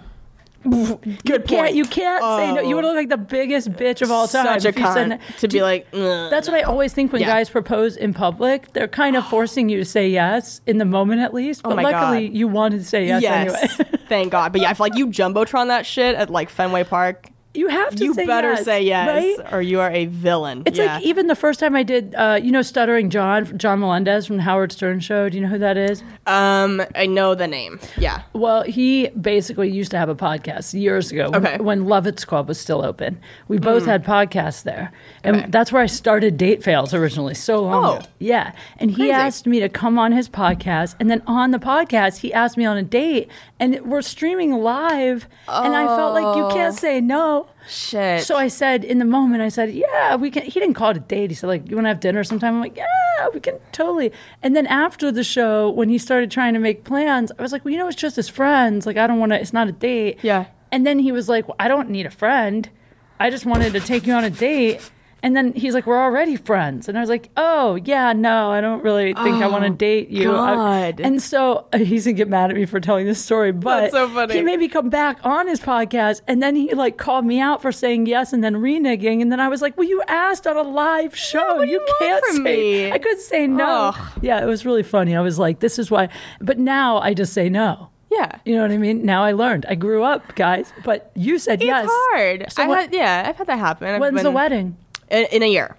S2: Good
S1: Can't,
S2: point.
S1: you can't say no. You would look like the biggest bitch of all time.
S2: Such a
S1: if you said
S2: cunt
S1: no.
S2: to be like.
S1: That's what I always think when
S2: Yeah.
S1: guys propose in public. They're kind of forcing you to say yes in the moment at least. Oh but
S2: Oh my
S1: luckily,
S2: God.
S1: you wanted to say yes,
S2: yes.
S1: anyway.
S2: Thank God. But yeah, I feel like you jumbotron that shit at like Fenway Park.
S1: You have to
S2: You
S1: say
S2: better
S1: yes,
S2: say yes,
S1: right?
S2: or you are a villain.
S1: It's
S2: Yeah.
S1: like even the first time I did, uh, you know, Stuttering John, John Melendez from the Howard Stern Show. Do you know who that is?
S2: um, I know the name. Yeah.
S1: Well, he basically used to have a podcast years ago when,
S2: Okay.
S1: when Lovett's Club was still open. We both had podcasts there. And
S2: Okay.
S1: that's where I started Date Fails originally, so long
S2: Oh.
S1: ago. Yeah. And he
S2: Crazy.
S1: asked me to come on his podcast. And then on the podcast, he asked me on a date. And we're streaming live. And I felt like you can't say no.
S2: Shit.
S1: So I said in the moment, I said, "Yeah, we can." He didn't call it a date. He said, "Like, you want to have dinner sometime?" I'm like, "Yeah, we can totally." And then after the show, when he started trying to make plans, I was like, "Well, you know, it's just as friends. Like, I don't want to. It's not a date."
S2: Yeah.
S1: And then he was like, well, "I don't need a friend. I just wanted to take you on a date." And then he's like, "We're already friends." And I was like, "Oh, yeah, no, I don't really think I want to date you." I-
S2: God.
S1: and so uh, he's gonna get mad at me for telling this story, but
S2: That's so funny.
S1: he made me come back on his podcast, and then he like called me out for saying yes and then reneging, and then I was like, "Well, you asked on a live show. you can't
S2: from
S1: say."
S2: me?
S1: I couldn't say no. Yeah, it was really funny. I was like, "This is why," but now I just say no.
S2: yeah.
S1: You know what I mean? Now I learned. I grew up, guys. But you said
S2: It's
S1: yes.
S2: hard.
S1: So
S2: I
S1: what-
S2: had, yeah, I've had that happen. I've
S1: When's the
S2: been-
S1: wedding?
S2: In, in a year.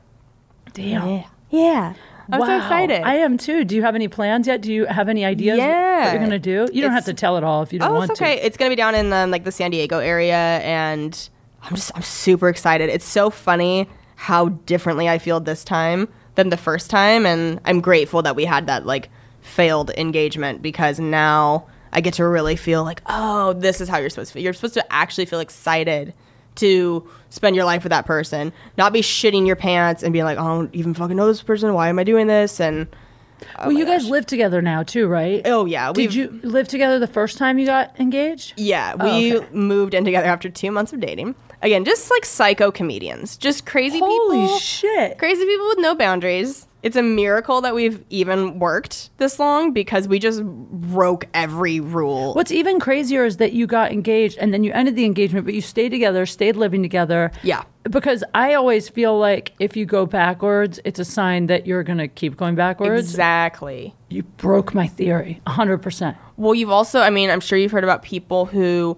S1: Damn.
S2: Yeah. I'm so excited.
S1: I am too. Do you have any plans yet? Do you have any ideas
S2: Yeah.
S1: what you're gonna do? You don't have to tell it all if you don't
S2: Oh,
S1: want
S2: it's okay. It's gonna be down in um, like the San Diego area, and I'm just I'm super excited. It's so funny how differently I feel this time than the first time, and I'm grateful that we had that like failed engagement because now I get to really feel like, oh, this is how you're supposed to feel. You're supposed to actually feel excited to spend your life with that person, not be shitting your pants and being like, oh, I don't even fucking know this person. Why am I doing this? And
S1: to. Well, you guys live together now too, right?
S2: oh yeah,
S1: Did you live together the first time you got engaged?
S2: Yeah,
S1: Oh,
S2: we
S1: okay.
S2: moved in together after two months of dating. Again, just like psycho comedians, just crazy
S1: Holy
S2: people.
S1: Holy shit.
S2: Crazy people with no boundaries. It's a miracle that we've even worked this long because we just broke every rule.
S1: What's even crazier is that you got engaged and then you ended the engagement, but you stayed together, stayed living together.
S2: Yeah.
S1: Because I always feel like if you go backwards, it's a sign that you're going to keep going backwards.
S2: Exactly.
S1: You broke my theory 100%.
S2: Well, you've also, I mean, I'm sure you've heard about people who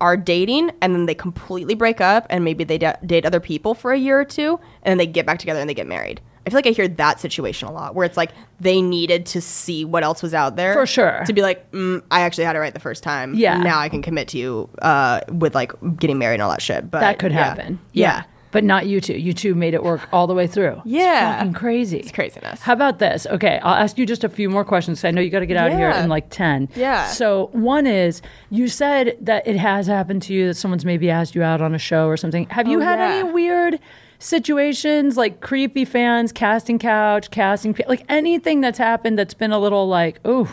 S2: are dating and then they completely break up and maybe they da- date other people for a year or two and then they get back together and they get married. I feel like I hear that situation a lot where it's like they needed to see what else was out there.
S1: For sure.
S2: To be like, mm, I actually had it right the first time.
S1: Yeah.
S2: Now I can commit to you uh, with like getting married and all that shit. But
S1: That could
S2: yeah.
S1: happen.
S2: Yeah.
S1: But not you two. You two made it work all the way through.
S2: Yeah.
S1: It's fucking crazy.
S2: It's craziness.
S1: How about this? Okay, I'll ask you just a few more questions. I know you got to get out of here
S2: Yeah.
S1: in like 10.
S2: Yeah.
S1: So, one is you said that it has happened to you that someone's maybe asked you out on a show or something. Have you
S2: Oh,
S1: had
S2: yeah.
S1: any weird situations like creepy fans, casting couch, casting, like anything that's happened that's been a little like, ooh,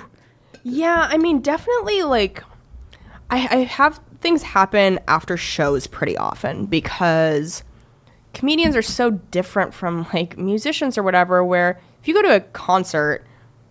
S2: Yeah, I mean, definitely like I, I have things happen after shows pretty often because comedians are so different from like musicians or whatever. Where if you go to a concert,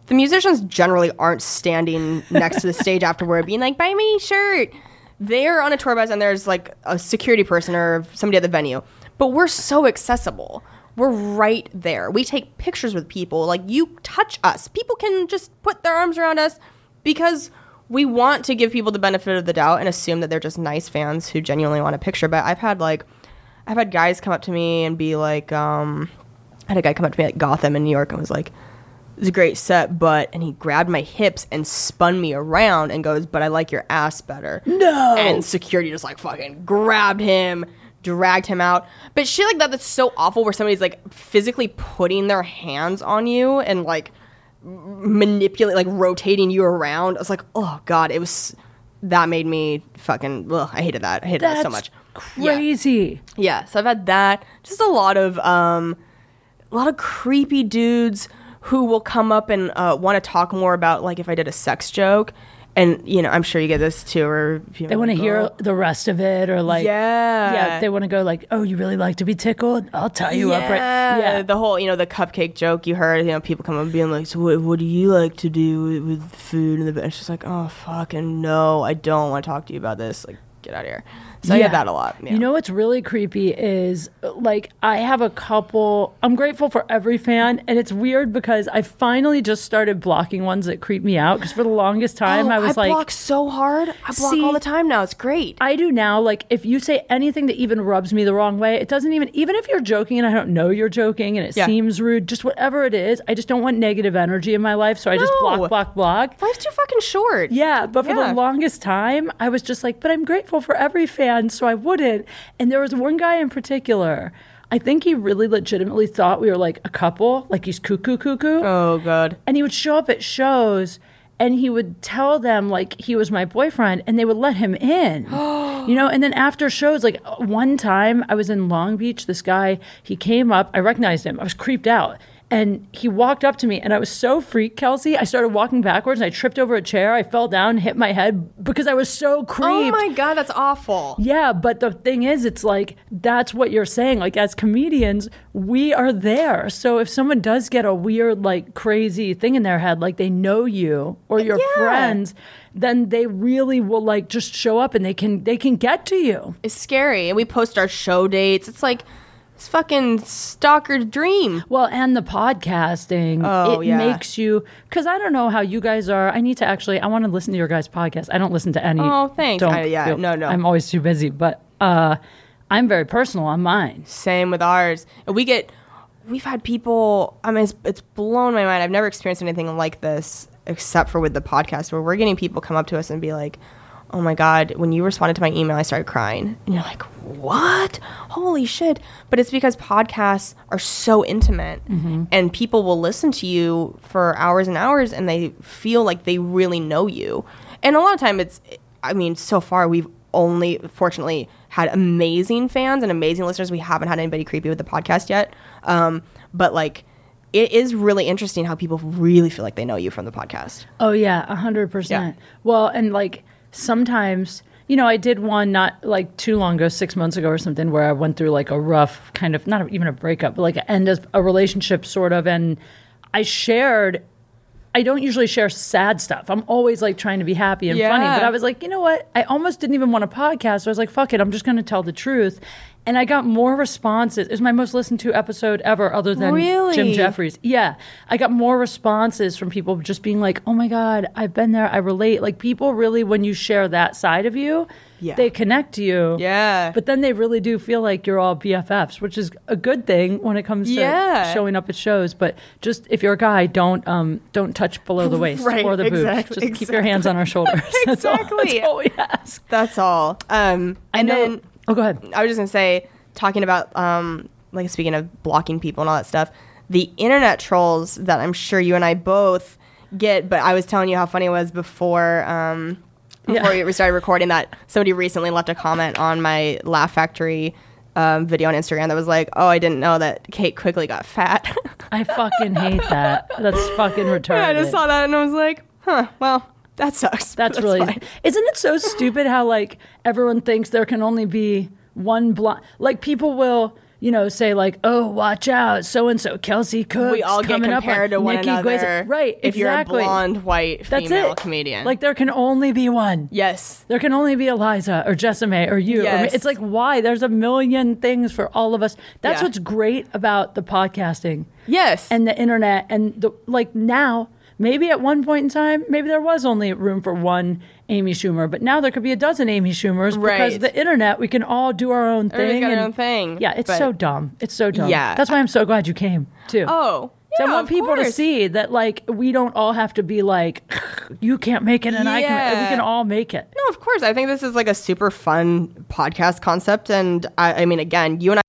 S2: the musicians generally aren't standing next to the stage afterward being like, buy me a shirt. They're on a tour bus and there's like a security person or somebody at the venue. But we're so accessible. We're right there. We take pictures with people. Like you touch us. People can just put their arms around us because we want to give people the benefit of the doubt and assume that they're just nice fans who genuinely want a picture. But I've had like I've had guys come up to me and be like, um, I had a guy come up to me at Gotham in New York and was like, "It was a great set, but," and he grabbed my hips and spun me around and goes, "But I like your ass better."
S1: No.
S2: And security just like fucking grabbed him, dragged him out. But shit like that that's so awful where somebody's like physically putting their hands on you and like manipulate like rotating you around. I was like, "Oh god, it was that made me fucking ugh, I hated that. I hated
S1: that's
S2: that so much." Yeah.
S1: crazy.
S2: Yeah, so I've had that. Just a lot of um, a lot of creepy dudes who will come up and uh, want to talk more about like if I did a sex joke, and you know I'm sure you get this too, or
S1: They want to hear
S2: "Oh."
S1: the rest of it or like,
S2: Yeah.
S1: yeah, they want to go like, oh, you really like to be tickled? I'll tie you up right.
S2: Yeah,
S1: Yeah.
S2: the whole you know the cupcake joke you heard. You know people come up being like, "So what, what do you like to do with, with food?" And the it's just like, "Oh fucking no, I don't want to talk to you about this. Like, get out of here. So I
S1: Yeah.
S2: get that a lot. Yeah.
S1: You know what's really creepy is like I have a couple. I'm grateful for every fan, and it's weird because I finally just started blocking ones that creep me out. Because for the longest time,
S2: Oh,
S1: I was like,
S2: block so hard. I block
S1: See-
S2: all the time now. It's great.
S1: I do now. Like, if you say anything that even rubs me the wrong way, it doesn't even, even if you're joking and I don't know you're joking and it
S2: Yeah.
S1: seems rude, just whatever it is, I just don't want negative energy in my life. So I just block, block, block.
S2: Life's too fucking short.
S1: Yeah, but for the longest time, I was just like, but I'm grateful for every fan, so I wouldn't. And there was one guy in particular. I think he really legitimately thought we were like a couple, like he's cuckoo cuckoo.
S2: Oh god.
S1: And he would show up at shows and he would tell them like he was my boyfriend and they would let him in. you know, and then after shows, like one time I was in Long Beach, this guy, he came up, I recognized him, I was creeped out. And he walked up to me, and I was so freaked, Kelsey. I started walking backwards, and I tripped over a chair. I fell down, hit my head because I was so creeped.
S2: Oh my god, that's awful.
S1: Yeah, but the thing is, it's like that's what you're saying. Like, as comedians, we are there. So if someone does get a weird, like, crazy thing in their head, like they know you or your
S2: Yeah.
S1: friends, then they really will like just show up and they can they can get to you.
S2: It's scary. And we post our show dates. It's like it's fucking stalker's dream.
S1: Well, and the podcasting,
S2: Oh,
S1: it
S2: yeah.
S1: makes you because I don't know how you guys are. I need to actually. I want to listen to your guys' podcast. I don't listen to any.
S2: Oh, thanks.
S1: Don't
S2: I- yeah, no, no.
S1: I'm always too busy, but uh, I'm very personal on mine.
S2: Same with ours. We get, we've had people. I mean, it's, it's blown my mind. I've never experienced anything like this except for with the podcast, where we're getting people come up to us and be like, "Oh my god, when you responded to my email, I started crying." And you're like, "What? Holy shit!" But it's because podcasts are so intimate, and people will listen to you for hours and hours, and they feel like they really know you. And a lot of time, it's. I mean, so far we've only fortunately had amazing fans and amazing listeners. We haven't had anybody creepy with the podcast yet. Um, but like, it is really interesting how people really feel like they know you from the podcast.
S1: Oh yeah, a hundred percent. Well, and like sometimes, you know, I did one not like too long ago, six months ago or something, where I went through like a rough kind of not even a breakup, but like an end of a relationship sort of, and I shared. I don't usually share sad stuff. I'm always like trying to be happy and funny. But I was like, you know what? I almost didn't even want a podcast. So I was like, fuck it. I'm just going to tell the truth. And I got more responses. It was my most listened to episode ever, other than Jim
S2: Really?
S1: Jefferies. Yeah. I got more responses from people just being like, oh my God, I've been there. I relate. Like people really, when you share that side of you,
S2: Yeah.
S1: they connect to you.
S2: Yeah.
S1: But then they really do feel like you're all BFFs, which is a good thing when it comes to
S2: Yeah.
S1: showing up at shows. But just if you're a guy, don't um don't touch below the waist
S2: Right,
S1: or the boobs.
S2: exactly,
S1: Just keep your hands on our shoulders. That's all-
S2: Exactly.
S1: That's all we ask.
S2: That's all. Um,
S1: I
S2: and
S1: know-
S2: then
S1: oh, go ahead.
S2: I was just gonna say, talking about um, like speaking of blocking people and all that stuff, the internet trolls that I'm sure you and I both get. But I was telling you how funny it was before. Um, before
S1: Yeah.
S2: we started recording, that somebody recently left a comment on my Laugh Factory um, video on Instagram that was like, "Oh, I didn't know that Kate Quigley got fat."
S1: I fucking hate that. That's fucking retarded.
S2: I just saw that and I was like, "Huh, well, that sucks."
S1: That's, really.
S2: fine.
S1: Isn't it so stupid how like everyone thinks there can only be one blind? Like people will, you know, say like, "Oh, watch out, so and so, Kelsey Cook."
S2: we all get compared
S1: up
S2: to one
S1: Nikki
S2: another.
S1: Glaser. Right?
S2: If
S1: exactly.
S2: you're a blonde, white,
S1: That's
S2: female
S1: it.
S2: comedian.
S1: Like there can only be one.
S2: yes.
S1: There can only be Eliza or Jessimae or you. or me.
S2: Yes.
S1: It's like why? There's a million things for all of us. That's
S2: Yeah.
S1: what's great about the podcasting
S2: Yes.
S1: and the internet and the like now. Maybe at one point in time, maybe there was only room for one Amy Schumer, but now there could be a dozen Amy Schumers because
S2: Right.
S1: the internet, we can all do our own thing. and-
S2: own thing,
S1: Yeah, it's
S2: but-
S1: so dumb. It's so dumb.
S2: Yeah.
S1: That's why I'm so glad you came too.
S2: oh.
S1: So
S2: Yeah,
S1: I want people to see that like we don't all have to be like you can't make it and I can we can all make it.
S2: No, of course. I think this is like a super fun podcast concept. And I, I mean, again, you and I.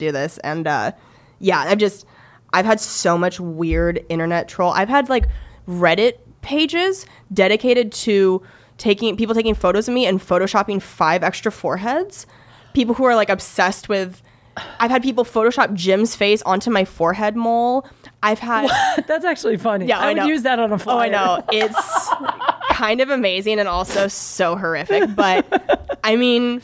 S2: do this and uh yeah i've just i've had so much weird internet troll i've had like reddit pages dedicated to taking people taking photos of me and photoshopping five extra foreheads people who are like obsessed with i've had people photoshop jim's face onto my forehead mole i've had
S1: That's actually funny.
S2: Yeah,
S1: I,
S2: I
S1: would
S2: know.
S1: use that on a
S2: Oh. I know. It's kind of amazing and also so horrific. But I mean,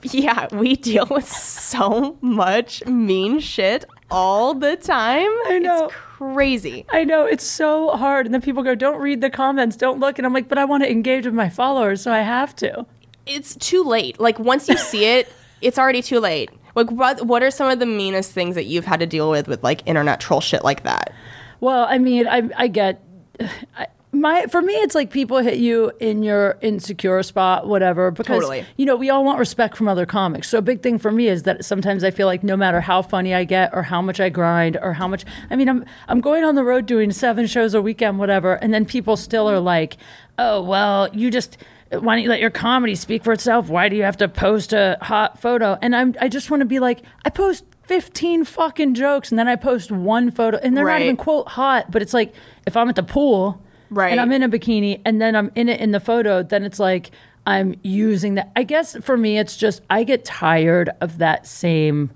S2: yeah, we deal with so much mean shit all the time.
S1: I know.
S2: It's crazy.
S1: I know it's so hard, and then people go, "Don't read the comments, don't look," and I'm like, "But I want to engage with my followers, so I have to."
S2: It's too late. Like once you see it, it's already too late. Like what what are some of the meanest things that you've had to deal with with like internet troll shit like that?
S1: Well, I mean, I I get. I, my for me it's like people hit you in your insecure spot whatever because
S2: Totally.
S1: you know we all want respect from other comics. So a big thing for me is that sometimes i feel like no matter how funny i get or how much i grind or how much i mean i'm i'm going on the road doing seven shows a weekend whatever and then people still are like oh well you just why don't you let your comedy speak for itself? Why do you have to post a hot photo? And i'm i just want to be like i post 15 fucking jokes and then i post one photo and they're not even quote hot but it's like if i'm at the pool
S2: Right.
S1: and I'm in a bikini and then I'm in it in the photo, then it's like I'm using that. I guess for me, it's just I get tired of that same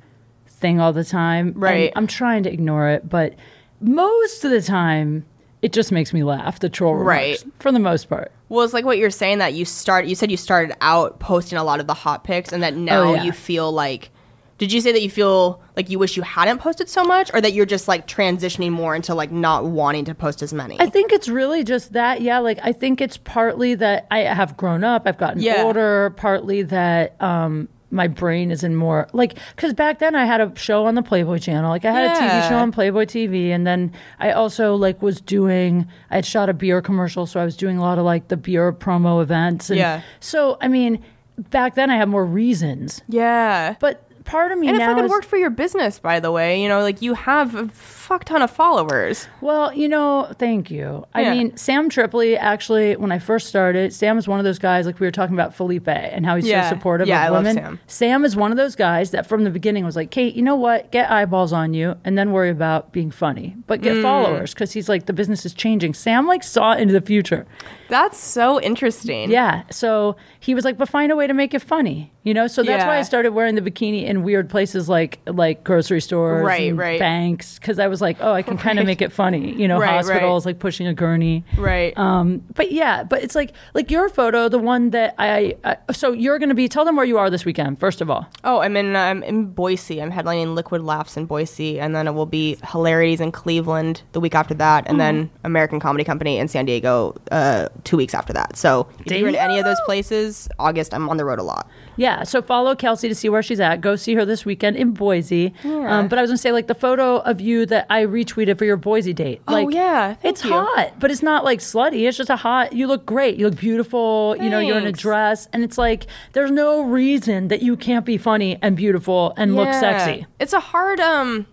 S1: thing all the time. and
S2: Right.
S1: I'm trying to ignore it, but most of the time, it just makes me laugh, the troll remarks,
S2: Right.
S1: for the most part.
S2: Well, it's like what you're saying that you start. You said you started out posting a lot of the hot pics, and that now
S1: Oh, yeah.
S2: you feel like. Did you say that you feel like you wish you hadn't posted so much, or that you're just like transitioning more into like not wanting to post as many?
S1: I think it's really just that. Yeah, like I think it's partly that I have grown up, I've gotten
S2: Yeah.
S1: older, partly that um my brain is in more like because back then I had a show on the Playboy channel, like I had a TV show on Playboy TV, and then I also like was doing I had shot a beer commercial, so I was doing a lot of like the beer promo events, and
S2: Yeah.
S1: So I mean, back then I had more reasons,
S2: yeah.
S1: but part of me
S2: And it
S1: now
S2: fucking
S1: is,
S2: worked for your business, by the way. You know, like you have a fuck ton of followers.
S1: Well, you know, thank you. I mean, Sam Tripoli, actually, when I first started, Sam is one of those guys, like we were talking about Felipe and how he's
S2: Yeah.
S1: so supportive
S2: Yeah,
S1: of
S2: I love
S1: women.
S2: Sam.
S1: is one of those guys that from the beginning was like, Kate, you know what? Get eyeballs on you and then worry about being funny, but
S2: Mm.
S1: get followers because he's like, the business is changing. Sam like saw into the future.
S2: That's so interesting.
S1: Yeah. So he was like, but find a way to make it funny, you know? So that's why I started wearing the bikini in weird places like like grocery stores,
S2: Right,
S1: and
S2: right.
S1: banks, because I was like, oh, I can kind of make it funny, you know,
S2: Right, right.
S1: hospitals, like pushing a gurney.
S2: Right.
S1: Um, but yeah, but it's like like your photo, the one that I, I so you're going to be. Tell them where you are this weekend. First of all,
S2: Oh, I'm in I'm in Boise. I'm headlining Liquid Laughs in Boise, and then it will be Hilarities in Cleveland the week after that, and then American Comedy Company in San Diego uh, two weeks after that. So if you're in any of those places, August, I'm on the road a lot.
S1: yeah. So follow Kelsey to see where she's at. Go see her this weekend in Boise. Um, but I was to say like the photo of you that I retweeted for your Boise date. Like,
S2: Oh, yeah. Thank
S1: it's
S2: you.
S1: hot, but it's not like slutty. It's just a hot. You look great. You look beautiful. You know, you're in a dress, and it's like there's no reason that you can't be funny and beautiful and look sexy.
S2: It's a hard um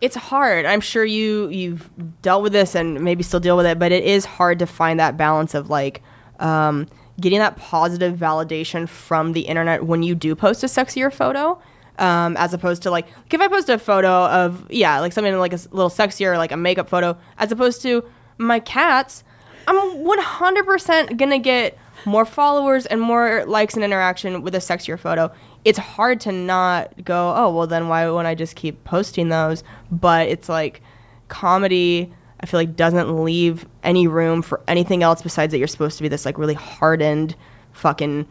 S2: it's hard. I'm sure you you've dealt with this and maybe still deal with it, but it is hard to find that balance of like um getting that positive validation from the internet when you do post a sexier photo. Um, as opposed to like, if I post a photo of yeah, like something like a little sexier, like a makeup photo, as opposed to my cats, I'm 100% gonna get more followers and more likes and interaction with a sexier photo. It's hard to not go, oh, well, then why wouldn't I just keep posting those? But it's like comedy, I feel like, doesn't leave any room for anything else besides that you're supposed to be this like really hardened fucking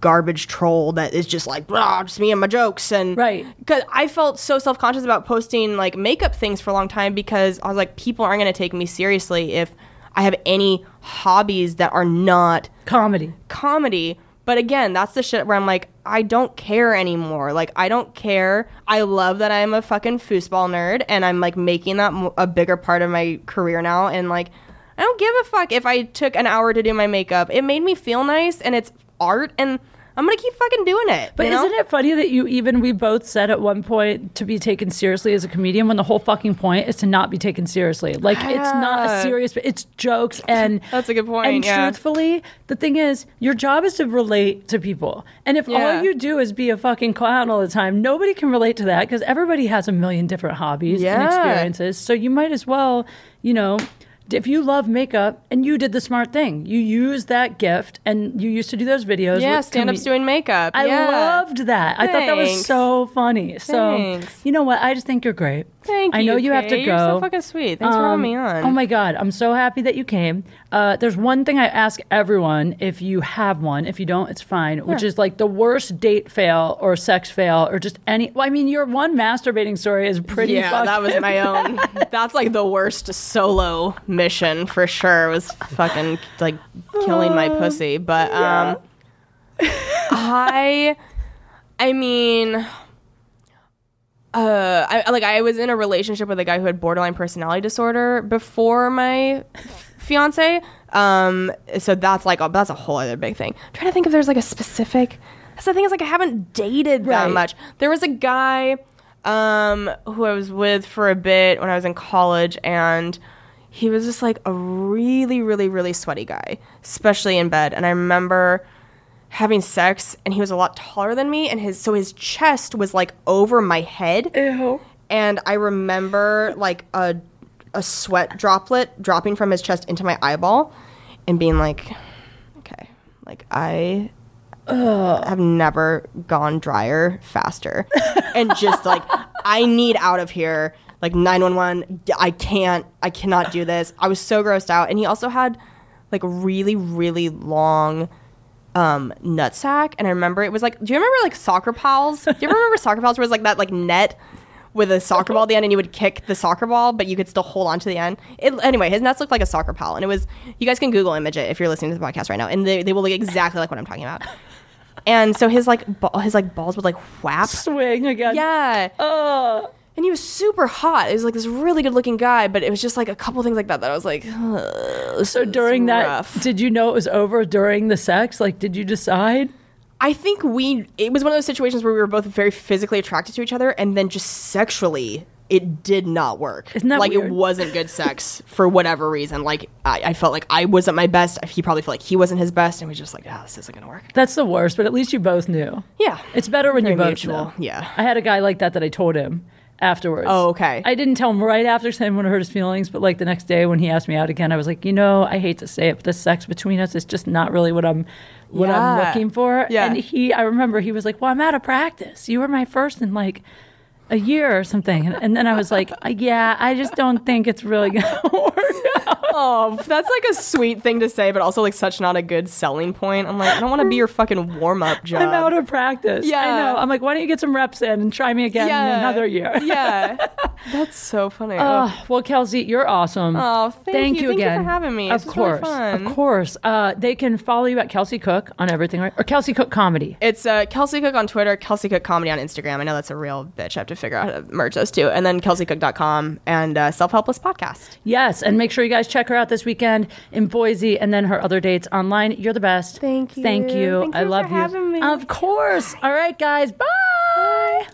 S2: garbage troll that is just like, blah, just me and my jokes. And
S1: Right.
S2: because I felt so self conscious about posting like makeup things for a long time because I was like, people aren't going to take me seriously if I have any hobbies that are not
S1: Comedy.
S2: comedy. But again, that's the shit where I'm like, I don't care anymore. Like, I don't care. I love that I'm a fucking foosball nerd and I'm like making that mo- a bigger part of my career now. And like, I don't give a fuck if I took an hour to do my makeup. It made me feel nice and it's art and I'm gonna keep fucking doing it.
S1: But
S2: you know?
S1: isn't it funny that you even we both said at one point to be taken seriously as a comedian when the whole fucking point is to not be taken seriously. Like it's not a
S2: Yeah.
S1: serious, it's jokes and
S2: That's a good point.
S1: point, And
S2: yeah.
S1: truthfully, the thing is, your job is to relate to people. And if
S2: Yeah.
S1: all you do is be a fucking clown all the time, nobody can relate to that because everybody has a million different hobbies and experiences. So you might as well, you know. If you love makeup and you did the smart thing, you used that gift and you used to do those videos.
S2: Yeah, stand ups doing makeup.
S1: I
S2: yeah.
S1: loved that. I thought that was so funny. So
S2: Thanks.
S1: you know what? I just think you're great.
S2: Thank
S1: I
S2: you.
S1: know you have to
S2: Kate. You're so fucking sweet. Thanks for having me on.
S1: Oh my God, I'm so happy that you came. Uh, there's one thing I ask everyone if you have one. If you don't, it's fine. Which is like the worst date fail or sex fail or just any. Well, I mean, your one masturbating story is pretty.
S2: yeah, that was my own. That's like the worst solo mission for sure. Was fucking like killing my pussy, but um, I, I mean. Uh, I like I was in a relationship with a guy who had borderline personality disorder before my fiance. Um, so that's like a, that's a whole other big thing. I'm trying to think if there's like a specific. That's the thing is like I haven't dated that
S1: Right.
S2: much. There was a guy um, who I was with for a bit when I was in college, and he was just like a really, really, really sweaty guy, especially in bed. And I remember having sex, and he was a lot taller than me, and his so his chest was like over my head,
S1: Ew.
S2: and I remember like a a sweat droplet dropping from his chest into my eyeball, and being like, okay, like I have never gone drier faster. and just like, I need out of here. Like 911, I can't, I cannot do this. I was so grossed out. And he also had like a really, really long um nutsack. And I remember it was like, do you remember like soccer pals? Do you remember soccer pals where it was like that like net with a soccer ball at the end and you would kick the soccer ball, but you could still hold on to the end. It, anyway, his nuts looked like a soccer pal. And it was, you guys can Google image it if you're listening to the podcast right now. And they, they will look exactly like what I'm talking about. And so his like ba- his like balls would like whap.
S1: Swing again.
S2: Yeah.
S1: Oh.
S2: And he was super hot. He was like this really good looking guy, but it was just like a couple things like that that I was like, "Ugh,
S1: So during that,
S2: rough."
S1: did you know it was over during the sex? Like, did you decide?
S2: I think we it was one of those situations where we were both very physically attracted to each other and then just sexually it did not work.
S1: Isn't that
S2: like
S1: weird?
S2: it wasn't good sex for whatever reason. Like I, I felt like I wasn't my best. He probably felt like he wasn't his best, and we just like, ah, this isn't gonna work.
S1: That's the worst, but at least you both knew.
S2: Yeah,
S1: It's better when you
S2: Very
S1: both
S2: mutual,
S1: know.
S2: yeah.
S1: I had a guy like that that I told him afterwards.
S2: Oh, okay.
S1: I didn't tell him right after because I didn't want to hurt his feelings, but like the next day when he asked me out again, I was like, you know, I hate to say it, but the sex between us is just not really what I'm what I'm looking for.
S2: Yeah.
S1: And he I remember he was like, Well, I'm out of practice. You were my first in like a year or something. And, and then I was like, "Uh, yeah, I just don't think it's really gonna work out.
S2: Oh, that's like a sweet thing to say, but also like such not a good selling point. I'm like, I don't want to be your fucking warm up job.
S1: I'm out of practice.
S2: Yeah, I
S1: know. I'm like, why don't you get some reps in and try me again in another year?
S2: yeah, that's so funny.
S1: Oh, well, Kelsey, you're awesome.
S2: Oh, thank you. Thank you
S1: again.
S2: for having me.
S1: Of
S2: This really
S1: course,
S2: fun.
S1: of course. Uh, they can follow you at Kelsey Cook on everything, right? Or Kelsey Cook Comedy.
S2: It's uh, Kelsey Cook on Twitter, Kelsey Cook Comedy on Instagram. I know that's a real bitch. I have to figure out how to merge those two. And then kelseycook.com and uh, Self Helpless Podcast.
S1: Yes, and make sure you guys check check her out this weekend in Boise and then her other dates online. You're the best.
S2: Thank you.
S1: Thank you.
S2: Thank
S1: I
S2: you
S1: love you. Of course. All right, guys. Bye. Bye.